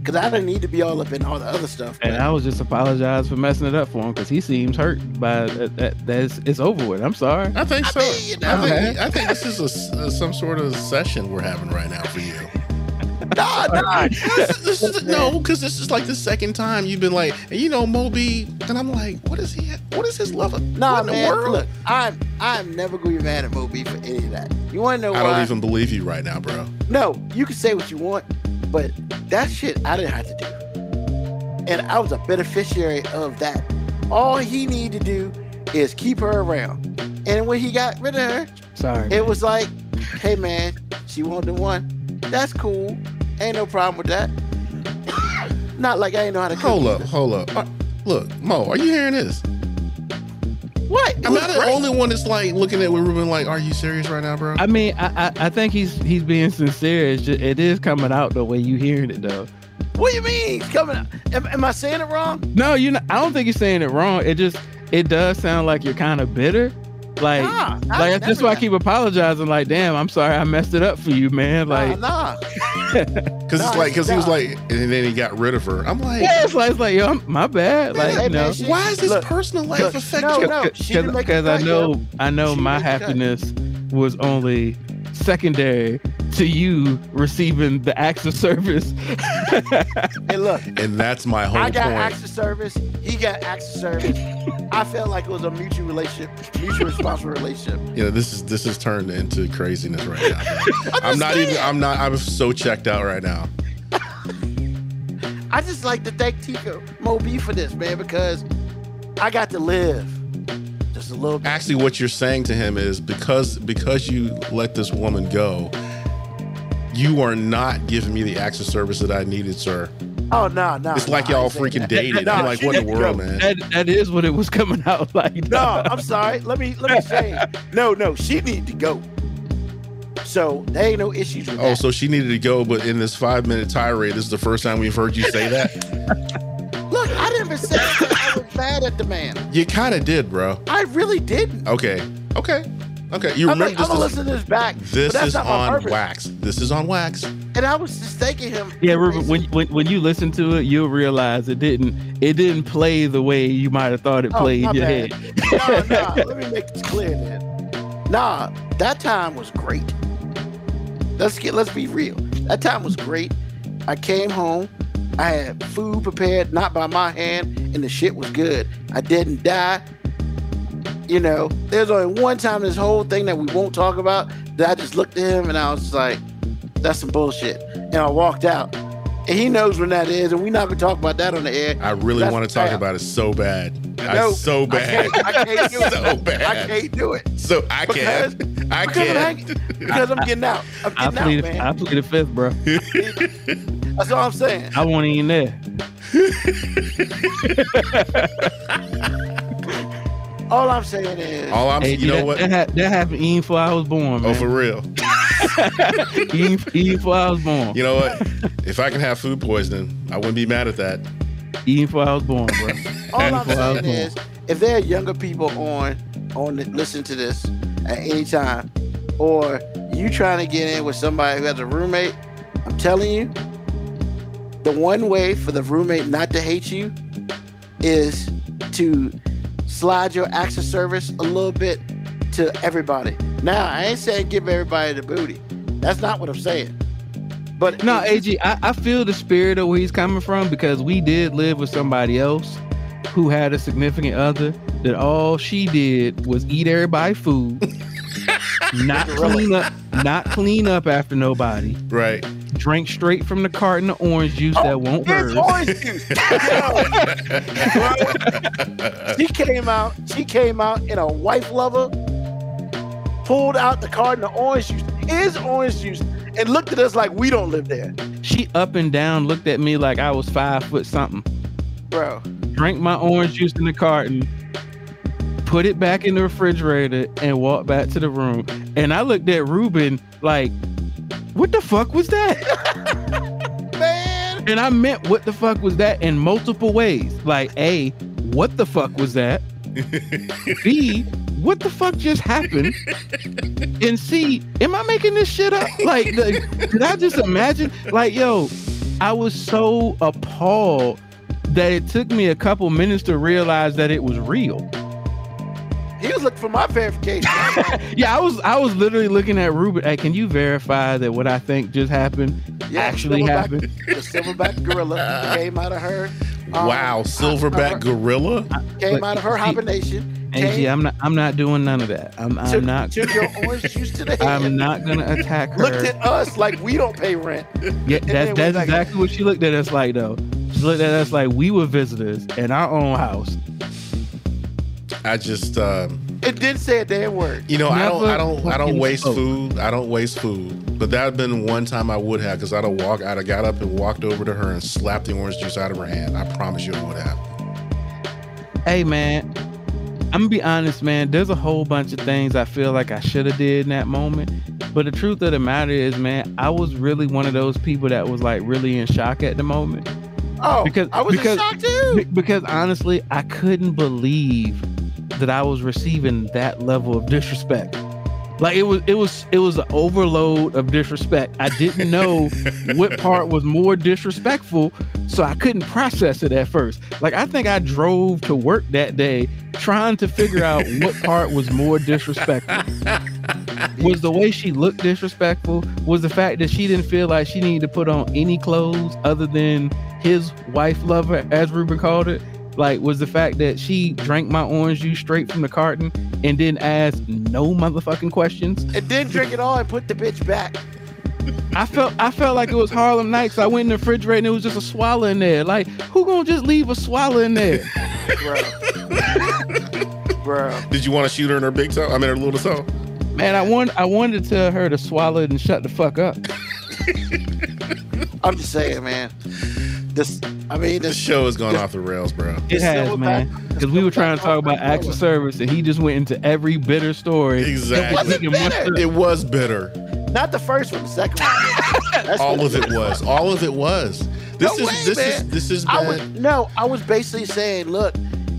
Cause I didn't need to be all up in all the other stuff. and but- I was just apologize for messing it up for him because he seems hurt by that. that that's it's over with. I'm sorry. I think I so. mean, you know. I, think, I think this is a s uh, some sort of session we're having right now for you. Nah, nah. this, is- this is no, because this is like the second time you've been like, and you know, MoeB, and I'm like, what is he? What is his love? Of, Nah, what in the man. world? Look, I'm I'm never gonna be mad at MoeB for any of that. You wanna know why? I why? don't even believe you right now, bro. No, you can say what you want, but that shit I didn't have to do. And I was a beneficiary of that. All he needed to do is keep her around. And when he got rid of her, Sorry. it was like, hey man, she wanted the one. That's cool. Ain't no problem with that. Not like I ain't know how to cook. Hold up, either. hold up. Uh, look, Mo, are you hearing this? What? It Am was I the only one that's like looking at with Ruben like, are you serious right now, bro? I mean, I, I I think he's he's being sincere. It's just, it is coming out the way you hearing it though. What do you mean? It's coming. Am, am I saying it wrong? No, you know, I don't think you're saying it wrong. It just it does sound like you're kind of bitter. Like Nah, like that's never why I keep apologizing. Like, damn, I'm sorry, I messed it up for you, man. Like, nah, nah. Because Nah, it's like, because he was like, and then he got rid of her. I'm like, yeah, it's like, it's like, yo, I'm- my bad. Like, Hey, you know, man, she- why is this Look, personal life look, affect no, no. she didn't make the because I know yo. I know She my didn't make the cut. happiness was only secondary to you receiving the acts of service. Hey, look. And that's my whole I got point. acts of service. He got acts of service. I felt like it was a mutual relationship, mutual responsible relationship. you know, this is this is turned into craziness right now. I'm, I'm just not even. I'm not. I'm so checked out right now. I just like to thank Tico MoeB for this, man, because I got to live just a little bit. Actually, what you're saying to him is because because you let this woman go, you are not giving me the acts of service that I needed, sir. Oh no, no. It's like I y'all freaking that. dated. No, I'm like, what in the world, go. man? that that is what it was coming out like. No, I'm sorry. Let me let me say. No, no, she need to go. So there ain't no issues with Oh, that. so she needed to go, but in this five minute tirade, this is the first time we've heard you say that. Look, I didn't even say I was mad at the man. you kind of did, bro. I really didn't. Okay, okay, okay. You I'm, remember like, I'm gonna this? listen to this back. This is on purpose. wax. This is on wax. And I was just thanking him. Yeah, Ruben, when, when when you listen to it, you'll realize it didn't it didn't play the way you might have thought it Oh, played my in your bad. head. nah, nah, let me make this clear then. Nah, that time was great. Let's get let's be real. That time was great. I came home. I had food prepared, not by my hand, and the shit was good. I didn't die. You know, there's only one time this whole thing that we won't talk about that I just looked at him and I was like, that's some bullshit. And I walked out. And he knows when that is, and we're not gonna talk about that on the air. I really want to talk about it so bad. I No, so bad. I can't, I can't do it. so bad. I can't do it. So I Because- can't. I Because, I'm, can't. because I'm getting out. I'm I getting plead, out, I man. plead the fifth, bro. That's all I'm saying. I wasn't even there. All I'm saying is, All I'm, Hey, you know that, what? That, that happened even before I was born, Oh, for real. even, even before I was born. You know what? if I can have food poisoning, I wouldn't be mad at that. Even before I was born, bro. all I'm Before I was saying is, if there are younger people on on the, listen to this at any time, or you trying to get in with somebody who has a roommate, I'm telling you, the one way for the roommate not to hate you is to slide your acts of service a little bit to everybody. Now, I ain't saying give everybody the booty. That's not what I'm saying. But No, AG, I, I feel the spirit of where he's coming from because we did live with somebody else who had a significant other that all she did was eat everybody's food, not clean up, not clean up after nobody, Right. Drink straight from the carton of orange juice that oh, won't hurt. orange juice. she came out. She came out in a wife lover. Pulled out the carton of orange juice. Is orange juice, and looked at us like we don't live there, She up and down looked at me like I was five foot something. bro. Drank my orange juice in the carton, put it back in the refrigerator, and walked back to the room. And I looked at Ruben like, "What the fuck was that?" Man, And I meant what the fuck was that in multiple ways. Like, A, what the fuck was that? B, what the fuck just happened? And C, am I making this shit up? Like, the, did I just imagine? Like, yo, I was so appalled that it took me a couple minutes to realize that it was real. He was looking for my verification. Yeah, I was I was literally looking at Ruben. Hey, can you verify that what I think just happened Yeah, actually silverback- happened? The silverback gorilla came out of her. um, wow. Silverback her- gorilla. came But out of her see- hibernation. AG, Came, I'm not I'm not doing none of that. I'm I'm took, not took your orange juice to the head. I'm not gonna attack her. Looked at us like we don't pay rent. Yeah, then that's that's like- exactly what she looked at us like though. She looked at us like we were visitors in our own house. I just, um, It didn't say a damn word. you know, I don't, I don't, I don't waste spoke. food. I don't waste food. But that had been one time I would have, because I'd have walked, I'd have got up and walked over to her and slapped the orange juice out of her hand. I promise you, I would have. Hey man, I'm gonna be honest, man. There's a whole bunch of things I feel like I should have did in that moment. But the truth of the matter is, man, I was really one of those people that was like really in shock at the moment. Oh, Because- I was because- in shock too. Because honestly, I couldn't believe that I was receiving that level of disrespect. Like it was, it was, it was an overload of disrespect. I didn't know what part was more disrespectful, so I couldn't process it at first. Like I think I drove to work that day trying to figure out what part was more disrespectful. Was the way she looked disrespectful? Was the fact that she didn't feel like she needed to put on any clothes other than his wife lover, as Ruben called it? Like, was the fact that she drank my orange juice straight from the carton and didn't ask no motherfucking questions? and then drink it all and put the bitch back. I felt I felt like it was Harlem Nights. I went in the refrigerator and it was just a swallow in there. Like, who gonna just leave a swallow in there? Bro. Bro. Did you want to shoot her in her big toe? I mean, her little toe. Man, I want I wanted to tell her to swallow it and shut the fuck up. I'm just saying, man. This, I mean, This this show has gone off the rails, bro. It has, man. Because we were trying to talk about acts of service, and he just went into every bitter story. Exactly. that we can Wasn't bitter. It was bitter. not the first one, the second one. That's All of it was. All of it was. This No is way, this is this is I bad. was no, I was basically saying, look,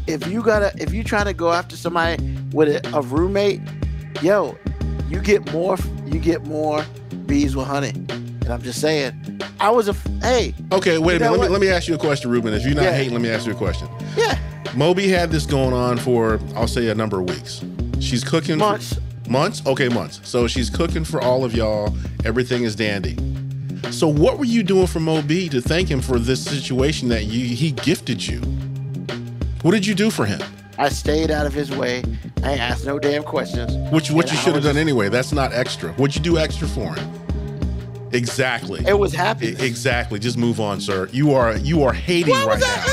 if you gotta, if you trying to go after somebody with a, a roommate, yo, you get more, you get more bees with honey. I'm just saying, I was a, f- hey, Okay, wait a minute. Let me let me ask you a question, Ruben. If you're not Yeah. hating, let me ask you a question. yeah, MoeB had this going on for I'll say a number of weeks. She's cooking for- months. months? Okay, months. So she's cooking for all of y'all. Everything is dandy. So what were you doing for MoeB to thank him for this situation that you he gifted you? What did you do for him? I stayed out of his way. I asked no damn questions. Which what you should have done just- anyway. That's not extra. What'd you do extra for him? Exactly. It was happiness. Exactly. Just move on, sir. You are you are hating Why right now.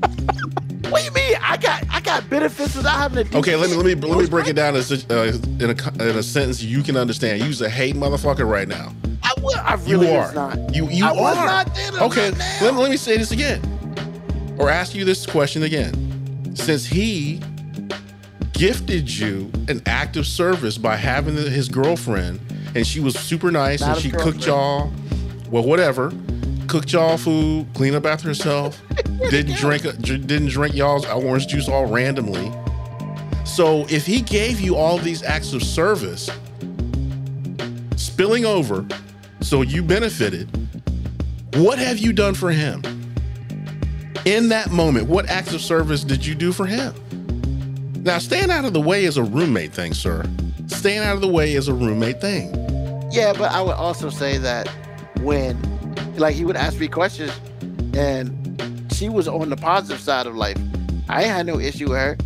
what do you mean? I got I got benefits without having to Okay, let me let me let me break it down in, such- uh, in a in a sentence you can understand. You's a hate motherfucker right now. I, will, I You really are. was not. You you I are. was not then, okay, let me let me say this again, or ask you this question again. Since he gifted you an act of service by having his girlfriend, and she was super nice, Not and she cooked y'all, well, whatever, cooked y'all food, cleaned up after herself, didn't drink uh, didn't drink y'all's orange juice all randomly. So if he gave you all these acts of service, spilling over, so you benefited, what have you done for him? In that moment, what acts of service did you do for him? Now, staying out of the way is a roommate thing, sir. Staying out of the way is a roommate thing. Yeah, but I would also say that when, like, he would ask me questions, and she was on the positive side of life. I had no issue with her.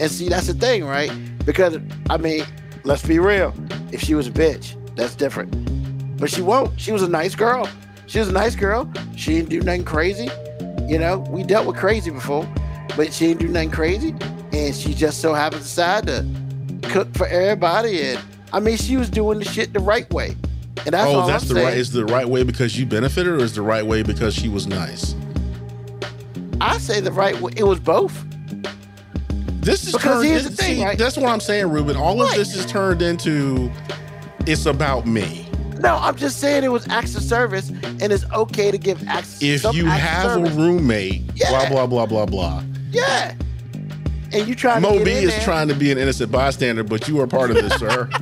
And see, that's the thing, right? Because I mean, let's be real. If she was a bitch, that's different. But she won't. She was a nice girl. She was a nice girl. She didn't do nothing crazy. You know, we dealt with crazy before, but she didn't do nothing crazy. And she just so happened to decide to cook for everybody. And I mean, she was doing the shit the right way. And that's oh, all that's I'm the saying. right. Is the right way because you benefited, or is the right way because she was nice? I say the right way. It was both. This is Because turned. here's the thing, see, right? That's what I'm saying, Ruben. All of this is turned into. It's about me. No, I'm just saying it was acts of service, and it's okay to give acts. If you have a roommate, Yeah. blah blah blah blah blah. yeah, and you trying to Mo get B in is there, trying to be an innocent bystander, but you are part of this, sir.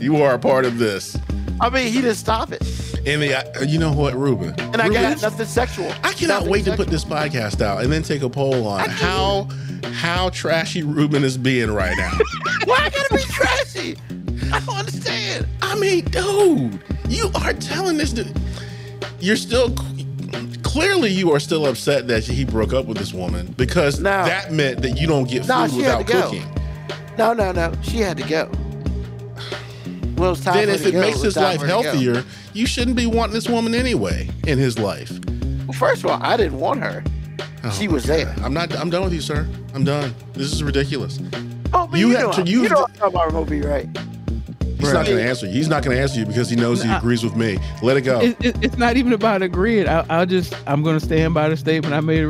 You are a part of this. I mean, he didn't stop it, And the, uh, you know what, Ruben? and I Ruben, got nothing sexual. I cannot Nothing wait to put this podcast out and then take a poll on how how trashy Ruben is being right now. Why I gotta be trashy? I don't understand. I mean, dude, you are telling this. To, you're still clearly you are still upset that he broke up with this woman because No. that meant that you don't get No, food she without go. cooking. No, no, no. She had to go. Well, it Then if it go. makes was his life for her to go. healthier, you shouldn't be wanting this woman anyway in his life. Well, first of all, I didn't want her. Oh she was there. I'm not. I'm done with you, sir. I'm done. This is ridiculous. Oh, but You you, have to- you- you know I'm talking about MoeB, right? He's Right. not going to answer you. He's not going to answer you because he knows he agrees with me. Let it go. It, it, it's not even about agreeing. I, I'll just I'm going to stand by the statement I made,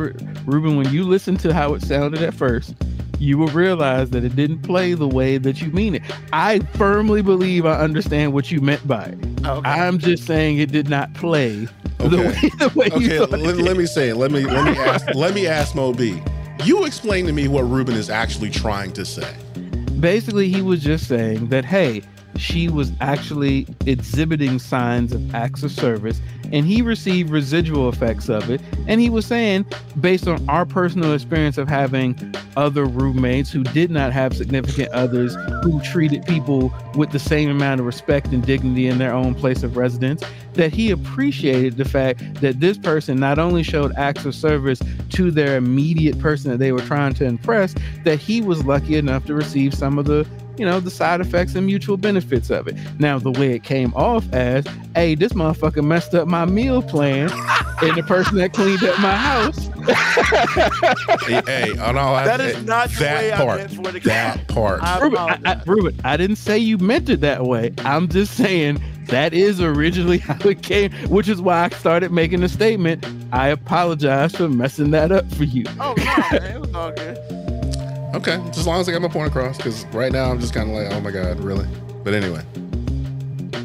Ruben. When you listen to how it sounded at first, you will realize that it didn't play the way that you mean it. I firmly believe I understand what you meant by it. Okay. I'm just saying it did not play the way the way okay, let, let me say it. Let me let me ask let me ask MoeB. You explain to me what Ruben is actually trying to say. basically he was just saying that hey she was actually exhibiting signs of acts of service and he received residual effects of it. And he was saying based on our personal experience of having other roommates who did not have significant others who treated people with the same amount of respect and dignity in their own place of residence that he appreciated the fact that this person not only showed acts of service to their immediate person that they were trying to impress that he was lucky enough to receive some of the you know the side effects and mutual benefits of it now the way it came off as hey this motherfucker messed up my meal plan and the person that cleaned up my house hey, hey, on all That is not the that way I part. meant for it that part. I Ruben, I, I. Ruben, I didn't say you meant it that way. I'm just saying that is originally how it came, which is why I started making the statement. I apologize for messing that up for you. Oh, no, man. It was all good. Okay, just as long as I got my point across, because right now I'm just kind of like, oh my god, really? But anyway,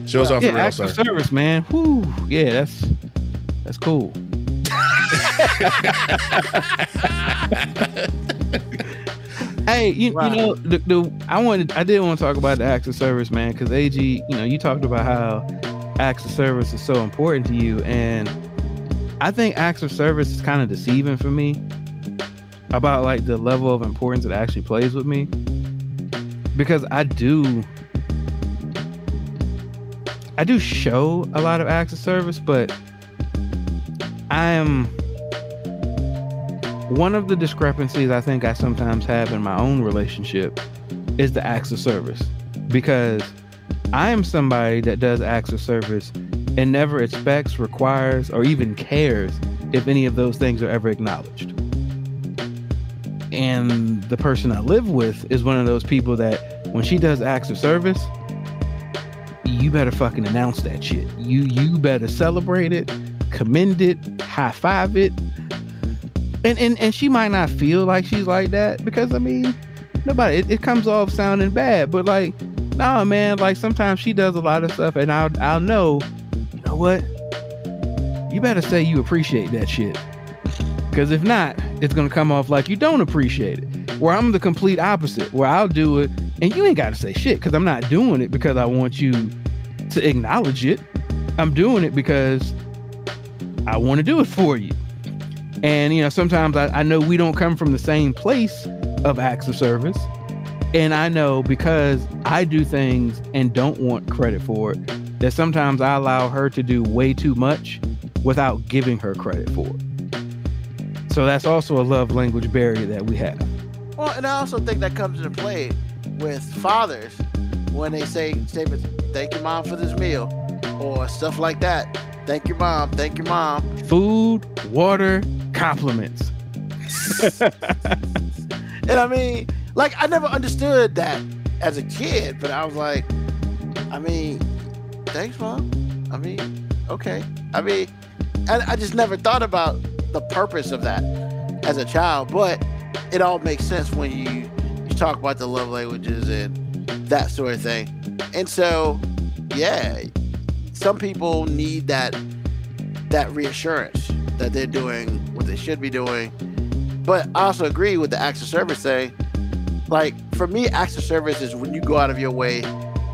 shows off yeah, the real, of sir. service, man. Whoo, yeah, that's that's cool. hey, you, Wow. you know, the, the I wanted I did want to talk about the acts of service, man, because AG, you know, you talked about how acts of service is so important to you, and I think acts of service is kind of deceiving for me about like the level of importance it actually plays with me, because I do I do show a lot of acts of service, but I am one of the discrepancies I think I sometimes have in my own relationship is the acts of service because I am somebody that does acts of service and never expects, requires, or even cares if any of those things are ever acknowledged. And the person I live with is one of those people that when she does acts of service, you better fucking announce that shit. You you better celebrate it, commend it, high five it. And and and she might not feel like she's like that because I mean, nobody it, it comes off sounding bad, but like, nah man, like sometimes she does a lot of stuff and I'll I'll know, you know what? You better say you appreciate that shit. Cause if not, it's gonna come off like you don't appreciate it. Where I'm the complete opposite, where I'll do it and you ain't gotta say shit because I'm not doing it because I want you to acknowledge it. I'm doing it because I want to do it for you. And you know, sometimes I, I know we don't come from the same place of acts of service. And I know because I do things and don't want credit for it, that sometimes I allow her to do way too much without giving her credit for it. So that's also a love language barrier that we have. Well, and I also think that comes into play with fathers when they say statements, thank your mom for this meal, or stuff like that. Thank your mom, thank your mom. Food, water, compliments. And I mean, like, I never understood that as a kid, but I was like, I mean, thanks, mom. I mean, okay. I mean, I, I just never thought about the purpose of that as a child, but it all makes sense when you, you talk about the love languages and that sort of thing. And so, yeah, some people need that that reassurance that they're doing what they should be doing. But I also agree with the acts of service thing. Like for me, acts of service is when you go out of your way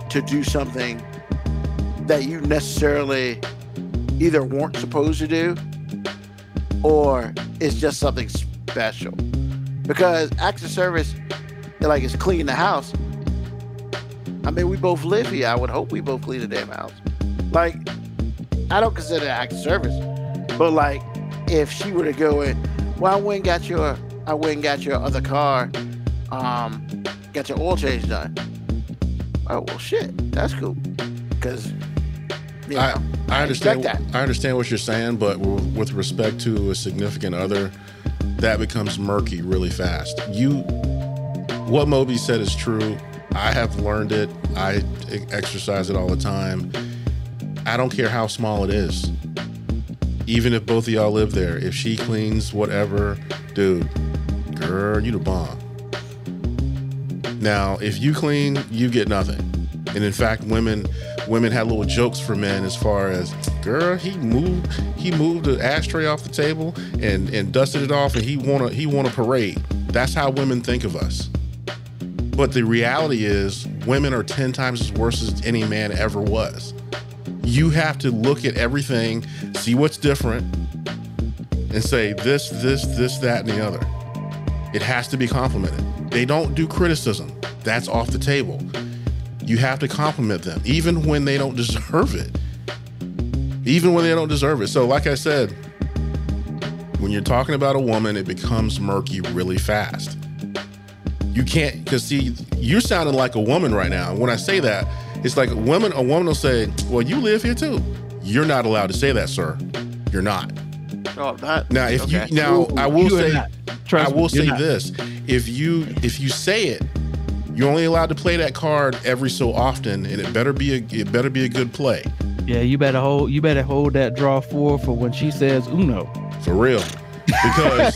to do something that you necessarily either weren't supposed to do or it's just something special. Because acts of service, like it's clean the house. I mean, we both live here. I would hope we both clean the damn house. Like, I don't consider it of service, but like, if she were to go in, well, I went and got your, I went and got your other car, um, got your oil change done. Oh well, shit, that's cool, because you know, I, I understand. I understand what you're saying, but with respect to a significant other, that becomes murky really fast. You, what MoeB said is true. I have learned it. I exercise it all the time. I don't care how small it is. Even if both of y'all live there, if she cleans whatever, dude, girl, you the bomb. Now, if you clean, you get nothing. And in fact, women women had little jokes for men as far as, girl, he moved he moved the ashtray off the table and and dusted it off and he won a he won a parade. That's how women think of us. But the reality is women are 10 times as worse as any man ever was. You have to look at everything, see what's different, and say this, this, this, that, and the other. It has to be complimented. They don't do criticism. That's off the table. You have to compliment them, even when they don't deserve it. Even when they don't deserve it. So, like I said, when you're talking about a woman, it becomes murky really fast. You can't, because see, you're sounding like a woman right now. And when I say that, it's like a woman, a woman will say, Well, you live here too. You're not allowed to say that, sir. You're not. Oh, not, Now, if okay. you now, I will You say, I will you're say not. this: if you if you say it, you're only allowed to play that card every so often, and it better be a it better be a good play Yeah, you better hold you better hold that draw four for when she says uno. for real, because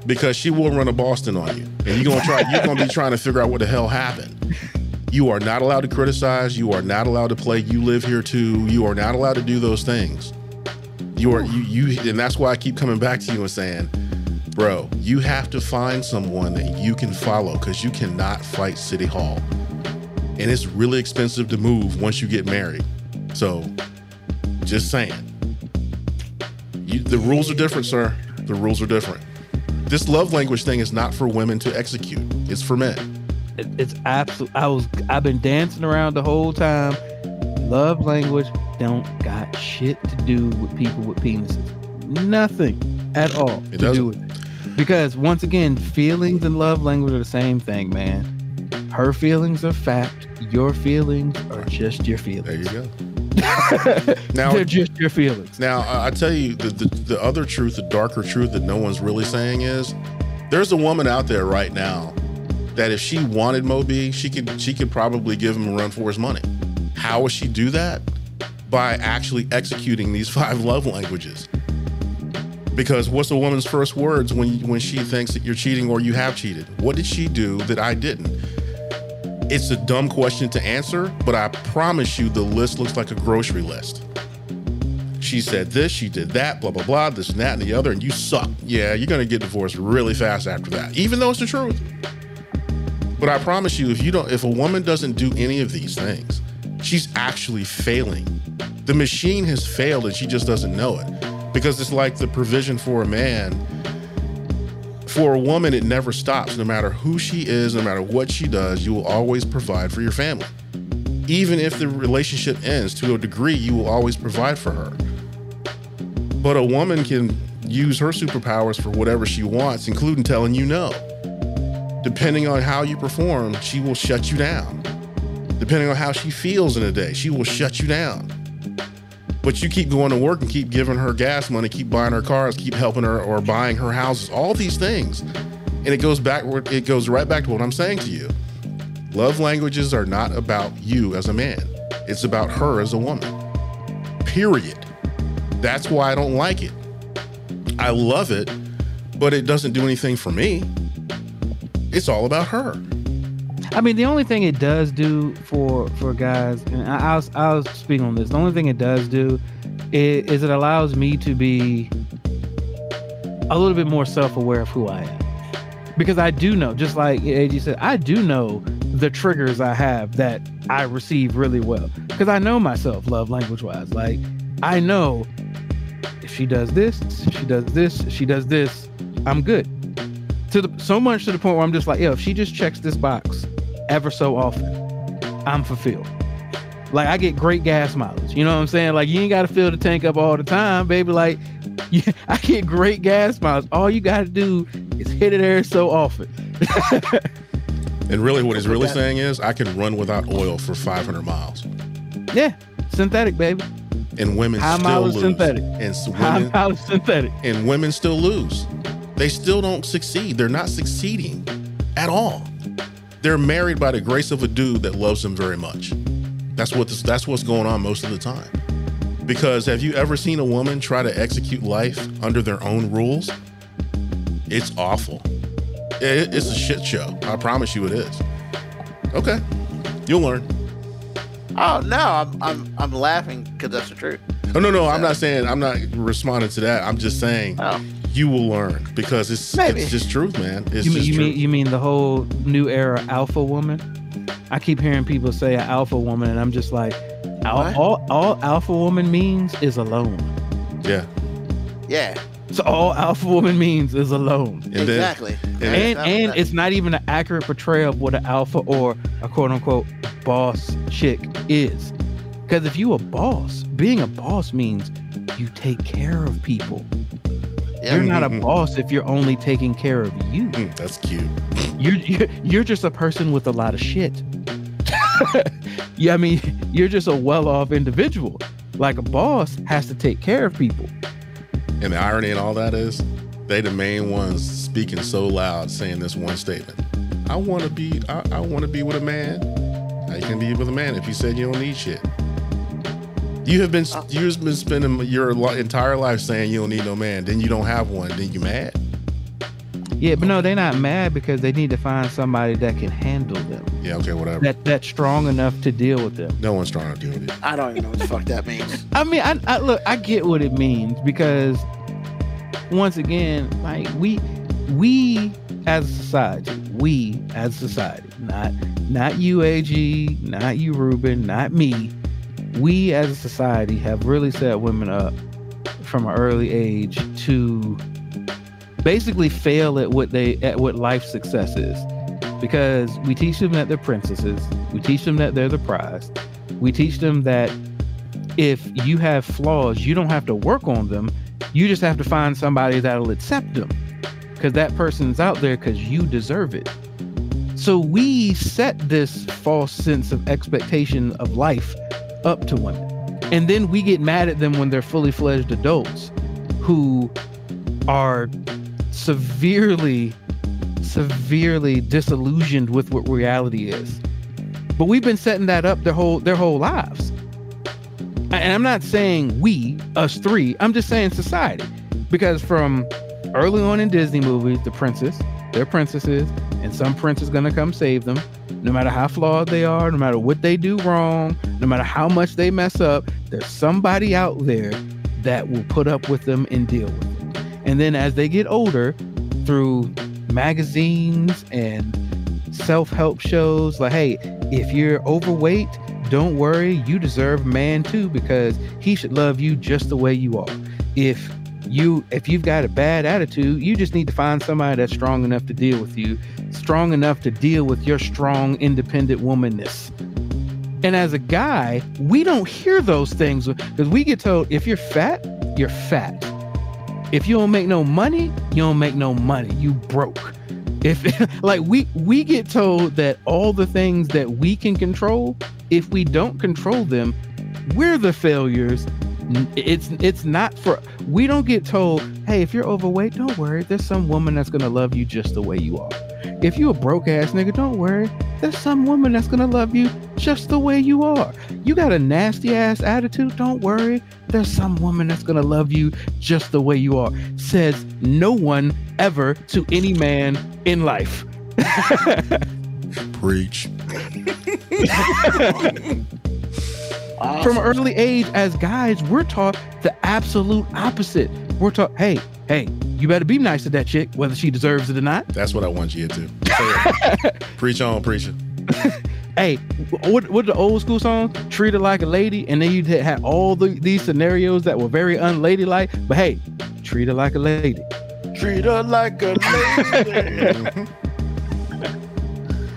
because she will run a Boston on you, and you're gonna try you're gonna be trying to figure out what the hell happened. You are not allowed to criticize. You are not allowed to play. You live here too. You are not allowed to do those things. You are you you, and that's why I keep coming back to you and saying, bro, you have to find someone that you can follow because you cannot fight City Hall, and it's really expensive to move once you get married. So, just saying, you, the rules are different, sir. The rules are different. This love language thing is not for women to execute. It's for men. It, it's absolute. I was I've been dancing around the whole time. Love language don't got shit to do with people with penises. Nothing at all It to doesn't. do with it. Because once again, feelings and love language are the same thing, man. Her feelings are fact. Your feelings are just your feelings. There you go. Now, They're just your feelings. Now, I tell you, the, the, the other truth, the darker truth that no one's really saying is there's a woman out there right now that if she wanted MoeB, she could she could probably give him a run for his money. How would she do that? By actually executing these five love languages. Because what's a woman's first words when when she thinks that you're cheating or you have cheated? What did she do that I didn't? It's a dumb question to answer, but I promise you the list looks like a grocery list she said this, she did that, blah, blah, blah, this and that and the other, and you suck. Yeah, you're gonna get divorced really fast after that, even though it's the truth. But I promise you, if you don't, if a woman doesn't do any of these things, she's actually failing. The machine has failed and she just doesn't know it. Because it's like the provision for a man. For a woman, it never stops. No matter who she is, no matter what she does, you will always provide for your family. Even if the relationship ends to a degree, you will always provide for her. But a woman can use her superpowers for whatever she wants, including telling you no. Depending on how you perform, she will shut you down. Depending on how she feels in a day, she will shut you down. But you keep going to work and keep giving her gas money, keep buying her cars, keep helping her or buying her houses, all these things. And it goes back it goes right back to what I'm saying to you. Love languages are not about you as a man. It's about her as a woman. Period. That's why I don't like it. I love it, but it doesn't do anything for me. It's all about her. I mean, the only thing it does do for for guys, and I, I'll I'll speak on this. The only thing it does do is, is it allows me to be a little bit more self aware of who I am, because I do know, just like AG said, I do know the triggers I have that I receive really well, because I know myself, love language wise. Like I know if she does this, she does this, she does this, I'm good. To the so much to the point where I'm just like, yo, if she just checks this box ever so often, I'm fulfilled. Like I get great gas mileage. You know what I'm saying? Like you ain't gotta fill the tank up all the time, baby. Like I get great gas mileage. All you gotta do is hit it there so often. And really, what he's really saying is, I can run without oil for 500 miles, yeah, synthetic, baby. and women High still lose. synthetic. And s- High mileage synthetic. and women still lose. They still don't succeed. They're not succeeding at all. They're married by the grace of a dude that loves them very much. That's what this, that's what's going on most of the time. Because have you ever seen a woman try to execute life under their own rules? It's awful. It- it's a shit show. I promise you it is. Okay. You'll learn. Oh no, I'm I'm I'm laughing because that's the truth. Oh no, no, I'm not saying I'm not responding to that. I'm just saying Oh. You will learn because it's Maybe. it's just truth, man. It's You mean just you truth. mean you mean the whole new era alpha woman? I keep hearing people say an alpha woman, and I'm just like, all, all all alpha woman means is alone. yeah. Yeah, So all alpha woman means is alone. And then exactly. and- and and it's not even an accurate portrayal of what an alpha or a quote unquote boss chick is. Because if you a boss, being a boss means you take care of people. You're not a boss if you're only taking care of you. Mm, that's cute. You're you're, you're just a person with a lot of shit. yeah, I mean, you're just a well-off individual. Like a boss has to take care of people. And the irony in all that is, they the main ones speaking so loud, saying this one statement. I want to be. I, I want to be with a man. You can be with a man if you said you don't need shit? You have been you've been spending your entire life saying you don't need no man. Then you don't have one. Then you mad. Yeah, but no, they're not mad because they need to find somebody that can handle them. Yeah. Okay. Whatever. That that's strong enough to deal with them. no one's strong enough to deal with it. I don't even know what the fuck that means. I mean, I, I look, I get what it means because once again, like we we as a society, we as a society, not not you AG, not you Ruben, not me. We as a society have really set women up from an early age to basically fail at what they at what life success is. Because we teach them that they're princesses, we teach them that they're the prize, we teach them that if you have flaws, you don't have to work on them. You just have to find somebody that'll accept them because that person's out there because you deserve it. So we set this false sense of expectation of life up to women. And then we get mad at them when they're fully fledged adults who are severely, severely disillusioned with what reality is. But we've been setting that up their whole their whole lives. And I'm not saying we, us three, I'm just saying society. Because from early on in Disney movies, the princess, they're princesses, and some prince is gonna come save them no matter how flawed they are, no matter what they do wrong, no matter how much they mess up, there's somebody out there that will put up with them and deal with them. And then as they get older, through magazines and self help shows, like, hey, if you're overweight, don't worry, you deserve man too because he should love you just the way you are. If you if you've got a bad attitude, you just need to find somebody that's strong enough to deal with you strong enough to deal with your strong, independent womanness. And as a guy, we don't hear those things because we get told if you're fat, you're fat. If you don't make no money, you don't make no money. You broke. If like we we get told that all the things that we can control, if we don't control them, we're the failures. It's it's not for we don't get told, hey, if you're overweight, don't worry. There's some woman that's gonna love you just the way you are. If you're a broke ass nigga, don't worry. There's some woman that's gonna love you just the way you are. You got a nasty ass attitude, don't worry. There's some woman that's gonna love you just the way you are. Says no one ever to any man in life. Preach. From an early age, as guys, we're taught the absolute opposite. We're taught, hey, hey, you better be nice to that chick, whether she deserves it or not. That's what I want you to. Preach on, preacher. hey, what what the old school song? Treat her like a lady, and then you had all the, these scenarios that were very unladylike. But hey, treat her like a lady. Treat her like a lady.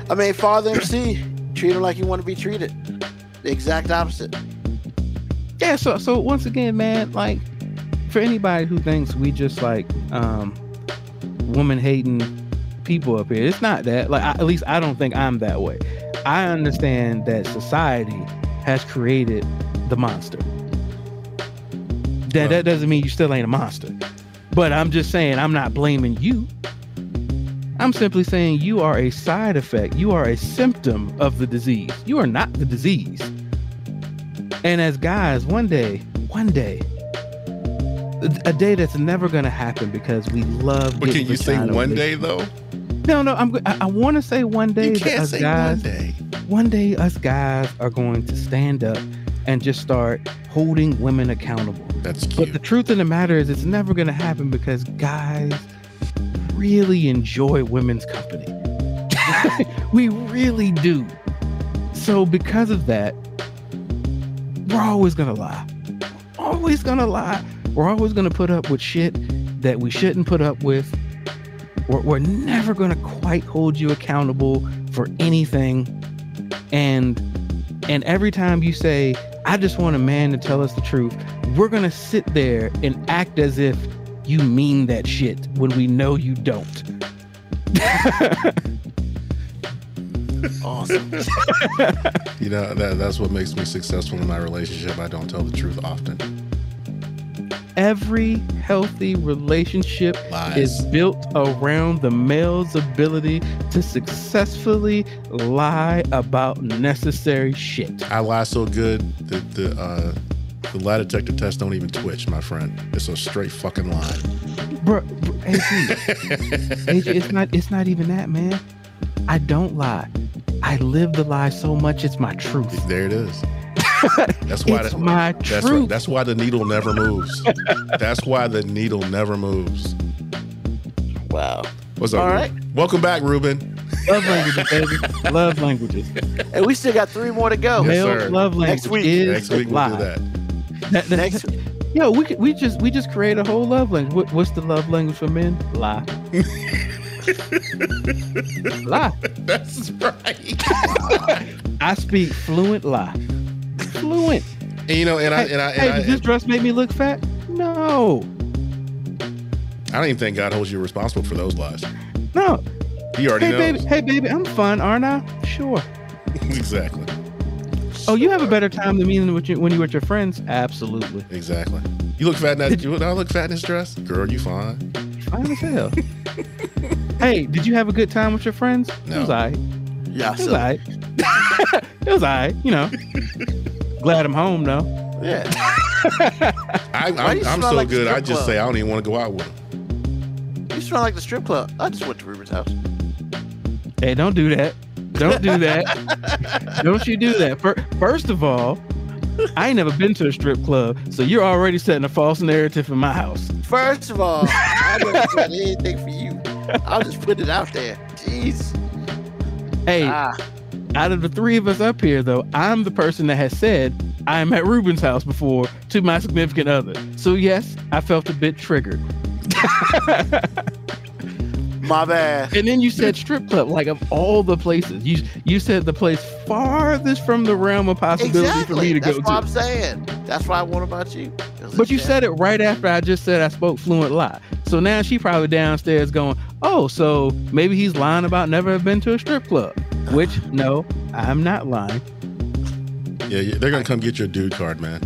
I mean, Father MC, treat her like you want to be treated. The exact opposite. Yeah. So so once again, man, like for anybody who thinks we just like um woman hating people up here, it's not that. Like I, at least I don't think I'm that way. I understand that society has created the monster. That that doesn't mean you still ain't a monster. But I'm just saying I'm not blaming you. I'm simply saying you are a side effect. You are a symptom of the disease. You are not the disease. And as guys, one day, one day, a day that's never going to happen because we love. But can you say one day though? No, no. I'm. I, I want to say one day. You can't say guys, one day. One day, us guys are going to stand up and just start holding women accountable. That's cute. But the truth of the matter is, it's never going to happen because guys really enjoy women's company. we really do. So because of that, we're always gonna lie. Always gonna lie. We're always gonna put up with shit that we shouldn't put up with. We're, we're never gonna quite hold you accountable for anything. And and every time you say, I just want a man to tell us the truth, we're gonna sit there and act as if you mean that shit when we know you don't. Awesome. You know, that, that's what makes me successful in my relationship. I don't tell the truth often. Every healthy relationship Lies. is built around the male's ability to successfully lie about necessary shit. I lie so good that the uh, the lie detector test don't even twitch, my friend. It's a straight fucking lie. Bro, bro AJ, AJ, it's not it's not even that, man. I don't lie. I live the lie so much it's my truth. There it is. That's why It's the, my that's, truth. why- that's why the needle never moves. that's why the needle never moves. Wow. What's up? All right. Ruben? Welcome back, Ruben. Love languages, baby. Love languages. And we still got three more to go. Yes, Male sir. love language Next week. is Next week we'll lie. do that. That- Next Yo, we we just we just create a whole love language. What, what's the love language for men? Lie. lie. That's right. I speak fluent lie. Fluent. And you know, and I and I hey, and does I, this dress make me look fat? No. I don't even think God holds you responsible for those lies. No. He already Hey knows. baby, hey baby, I'm fun, aren't I? Sure. exactly. Oh, you have a better time than me than with you, when you were with your friends. Absolutely, Exactly. You look fat in that. You, I look fat in this dress, girl. You fine? fine as hell. hey, did you have a good time with your friends? It was alright. Yeah, It was so, alright. it was alright. You know. Glad I'm home though. yeah. I, Why I'm, I'm so like good. I just club? say I don't even want to go out with him. You smell like the strip club. I just went to Ruben's house. Hey, don't do that. Don't do that. don't you do that. First of all, I ain't never been to a strip club, so you're already setting a false narrative in my house. First of all, I never done anything for you. I'll just put it out there. Jeez. Hey, Ah, out of the three of us up here, though, I'm the person that has said I'm at Ruben's house before to my significant other. So yes, I felt a bit triggered. my bad. And then you said strip club, like of all the places, you you said the place farthest from the realm of possibility for me Exactly. to That's go what I'm saying. That's what I want about you. It was a But you shame. said it right after I just said I spoke fluent lie. So now she probably downstairs going, "Oh, so maybe he's lying about never have been to a strip club." Which no, I'm not lying. Yeah, yeah, they're gonna come get your dude card, man.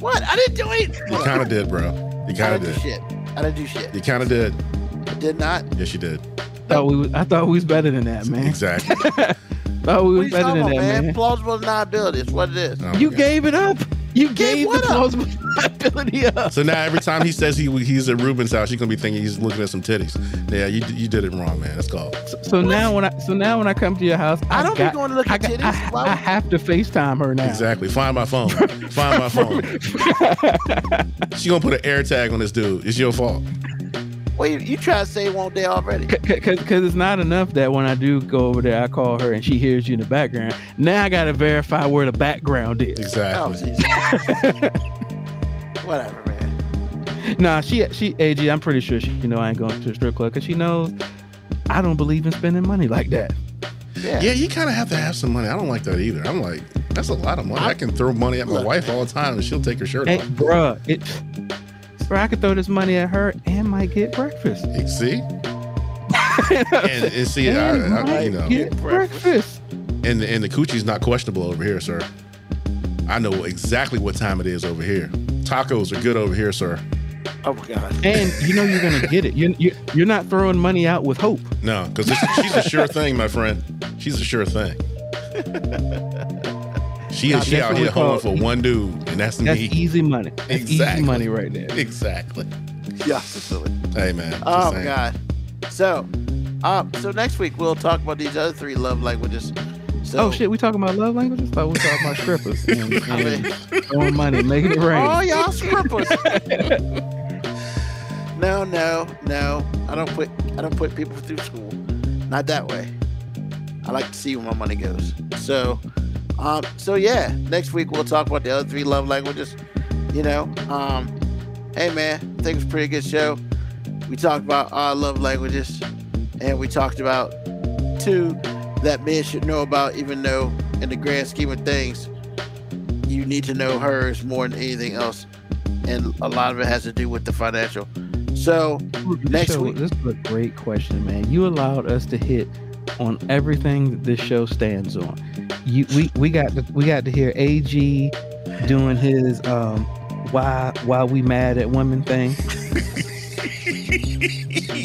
What? I didn't do it. You kind of did, bro. You kind of didn't do did. shit. I didn't do shit. You kind of did. I did not. Yes, you did. Thought we was, I thought we was better than that, man. Exactly. Thought we was better than about, that, man? man. Plausible deniability. It's what it is. Oh You God. gave it up. You gave what the up? plausible ability up. So now every time he says he he's at Ruben's house, you're gonna be thinking he's looking at some titties. Yeah, you you did it wrong, man. That's called. So, so now when I so now when I come to your house, I, I don't got, be going to look I, at got- titties. I, Why I would- have to FaceTime her now. Exactly. Find my phone. Find my phone. She gonna put an air tag on this dude. It's your fault. Well, you, you try to say one day already. Because it's not enough that when I do go over there, I call her and she hears you in the background. Now I got to verify where the background is. Oh, Exactly. Jesus. Whatever, man. Nah, she, she, AG, I'm pretty sure she, you know, I ain't going to a strip club because she knows I don't believe in spending money like that. Yeah. Yeah, you kind of have to have some money. I don't like that either. I'm like, that's a lot of money. I can throw money at my Look. wife all the time and she'll take her shirt Hey, off. bruh, it, bruh, I could throw this money at her and might get breakfast. You See? And, and see, I, And I, might you know, get breakfast. and and the coochie's not questionable over here, sir. I know exactly what time it is over here. Tacos are good over here, sir. Oh my God. And you know you're gonna get it. You, you, you're not throwing money out with hope. No, because she's a sure thing, my friend. She's a sure thing. She is she out what here we for one dude, and that's, That's me. easy money. That's Exactly. easy money right there. Exactly. Yeah, silly. Hey man. Oh saying. God. So, um, so next week we'll talk about these other three love languages. So, Oh shit, we talking about love languages? Thought we were talking about strippers and, and throwing money, making it rain. Oh, y'all strippers. no, no, no. I don't put I don't put people through school. Not that way. I like to see where my money goes. So, um, so yeah, next week we'll talk about the other three love languages. You know, um, hey man, I think it was a pretty good show. We talked about our love languages, and we talked about two that men should know about, even though in the grand scheme of things, you need to know hers more than anything else. And a lot of it has to do with the financial. So, next show- week- This is a great question, man. You allowed us to hit on everything that this show stands on. You we, we got to, we got to hear AG doing his um why why we mad at women thing.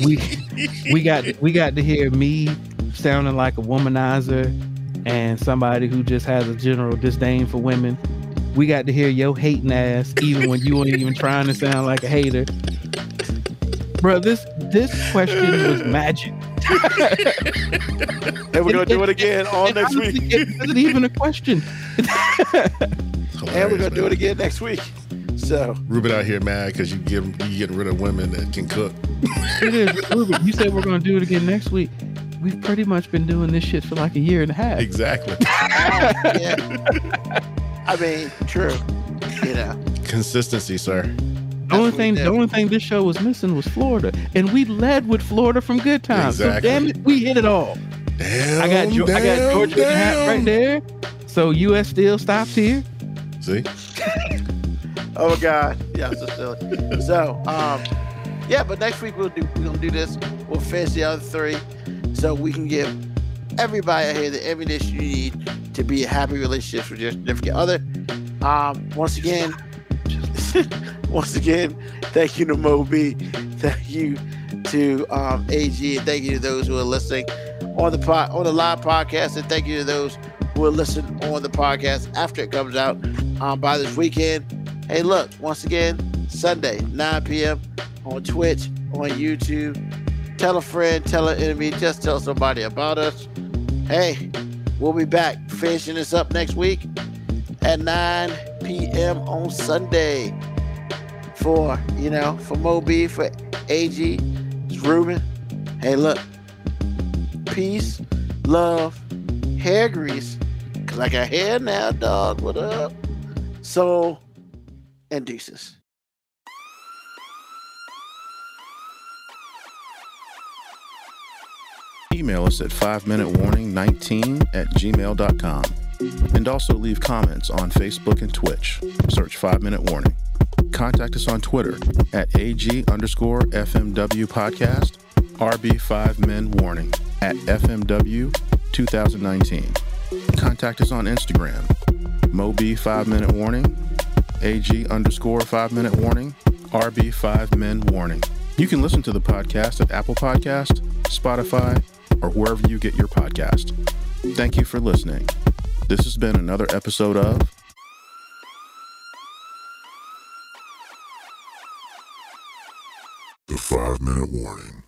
we we got we got to hear me sounding like a womanizer and somebody who just has a general disdain for women. We got to hear your hating ass even when you weren't even trying to sound like a hater. Bro, this this question was magic. And we're gonna do it again all And next honestly, week. It wasn't even a question. And we're gonna do it again next week. So, Ruben out here mad because you give you getting rid of women that can cook. It is. Ruben, you said we're gonna do it again next week. We've pretty much been doing this shit for like a year and a half. Exactly. yeah. I mean, true. You know, Consistency, sir. The only what we thing, the only thing this show was missing was Florida, and we led with Florida from Good Times. Exactly. So damn it, we hit it all. Damn, I got, Geo- I got damn, Georgia in hat damn. right there. So U.S. still stops here. See, oh God, yeah, so silly. So, um, yeah, but next week we'll do we're gonna do this. We'll finish the other three, so we can give everybody out here the ammunition you need to to be a happy relationship with your significant other. Um, once again, once again, thank you to MoeB. Thank you to um, AG. And thank you to those who are listening on the pod, on the live podcast. And thank you to those who will listen on the podcast after it comes out um, by this weekend. Hey, look, once again, Sunday, 9 p.m. on Twitch, on YouTube. Tell a friend, tell an enemy, just tell somebody about us. Hey, we'll be back finishing this up next week at 9 p.m. on Sunday for, you know, for MoeB, for AG, Ruben. Hey, look, peace, love, hair grease, because I got hair now, dog. What up? So, and deuces. Email us at 5 minute warning 19 at gmail.com. And also leave comments on Facebook and Twitch. Search 5 Minute Warning. Contact us on Twitter at AG underscore FMW podcast, RB5 Men Warning at FMW 2019. Contact us on Instagram, MoB 5 Minute Warning, AG underscore 5 Minute Warning, RB5 Men Warning. You can listen to the podcast at Apple Podcast, Spotify, or wherever you get your podcast. Thank you for listening. This has been another episode of The five minute warning.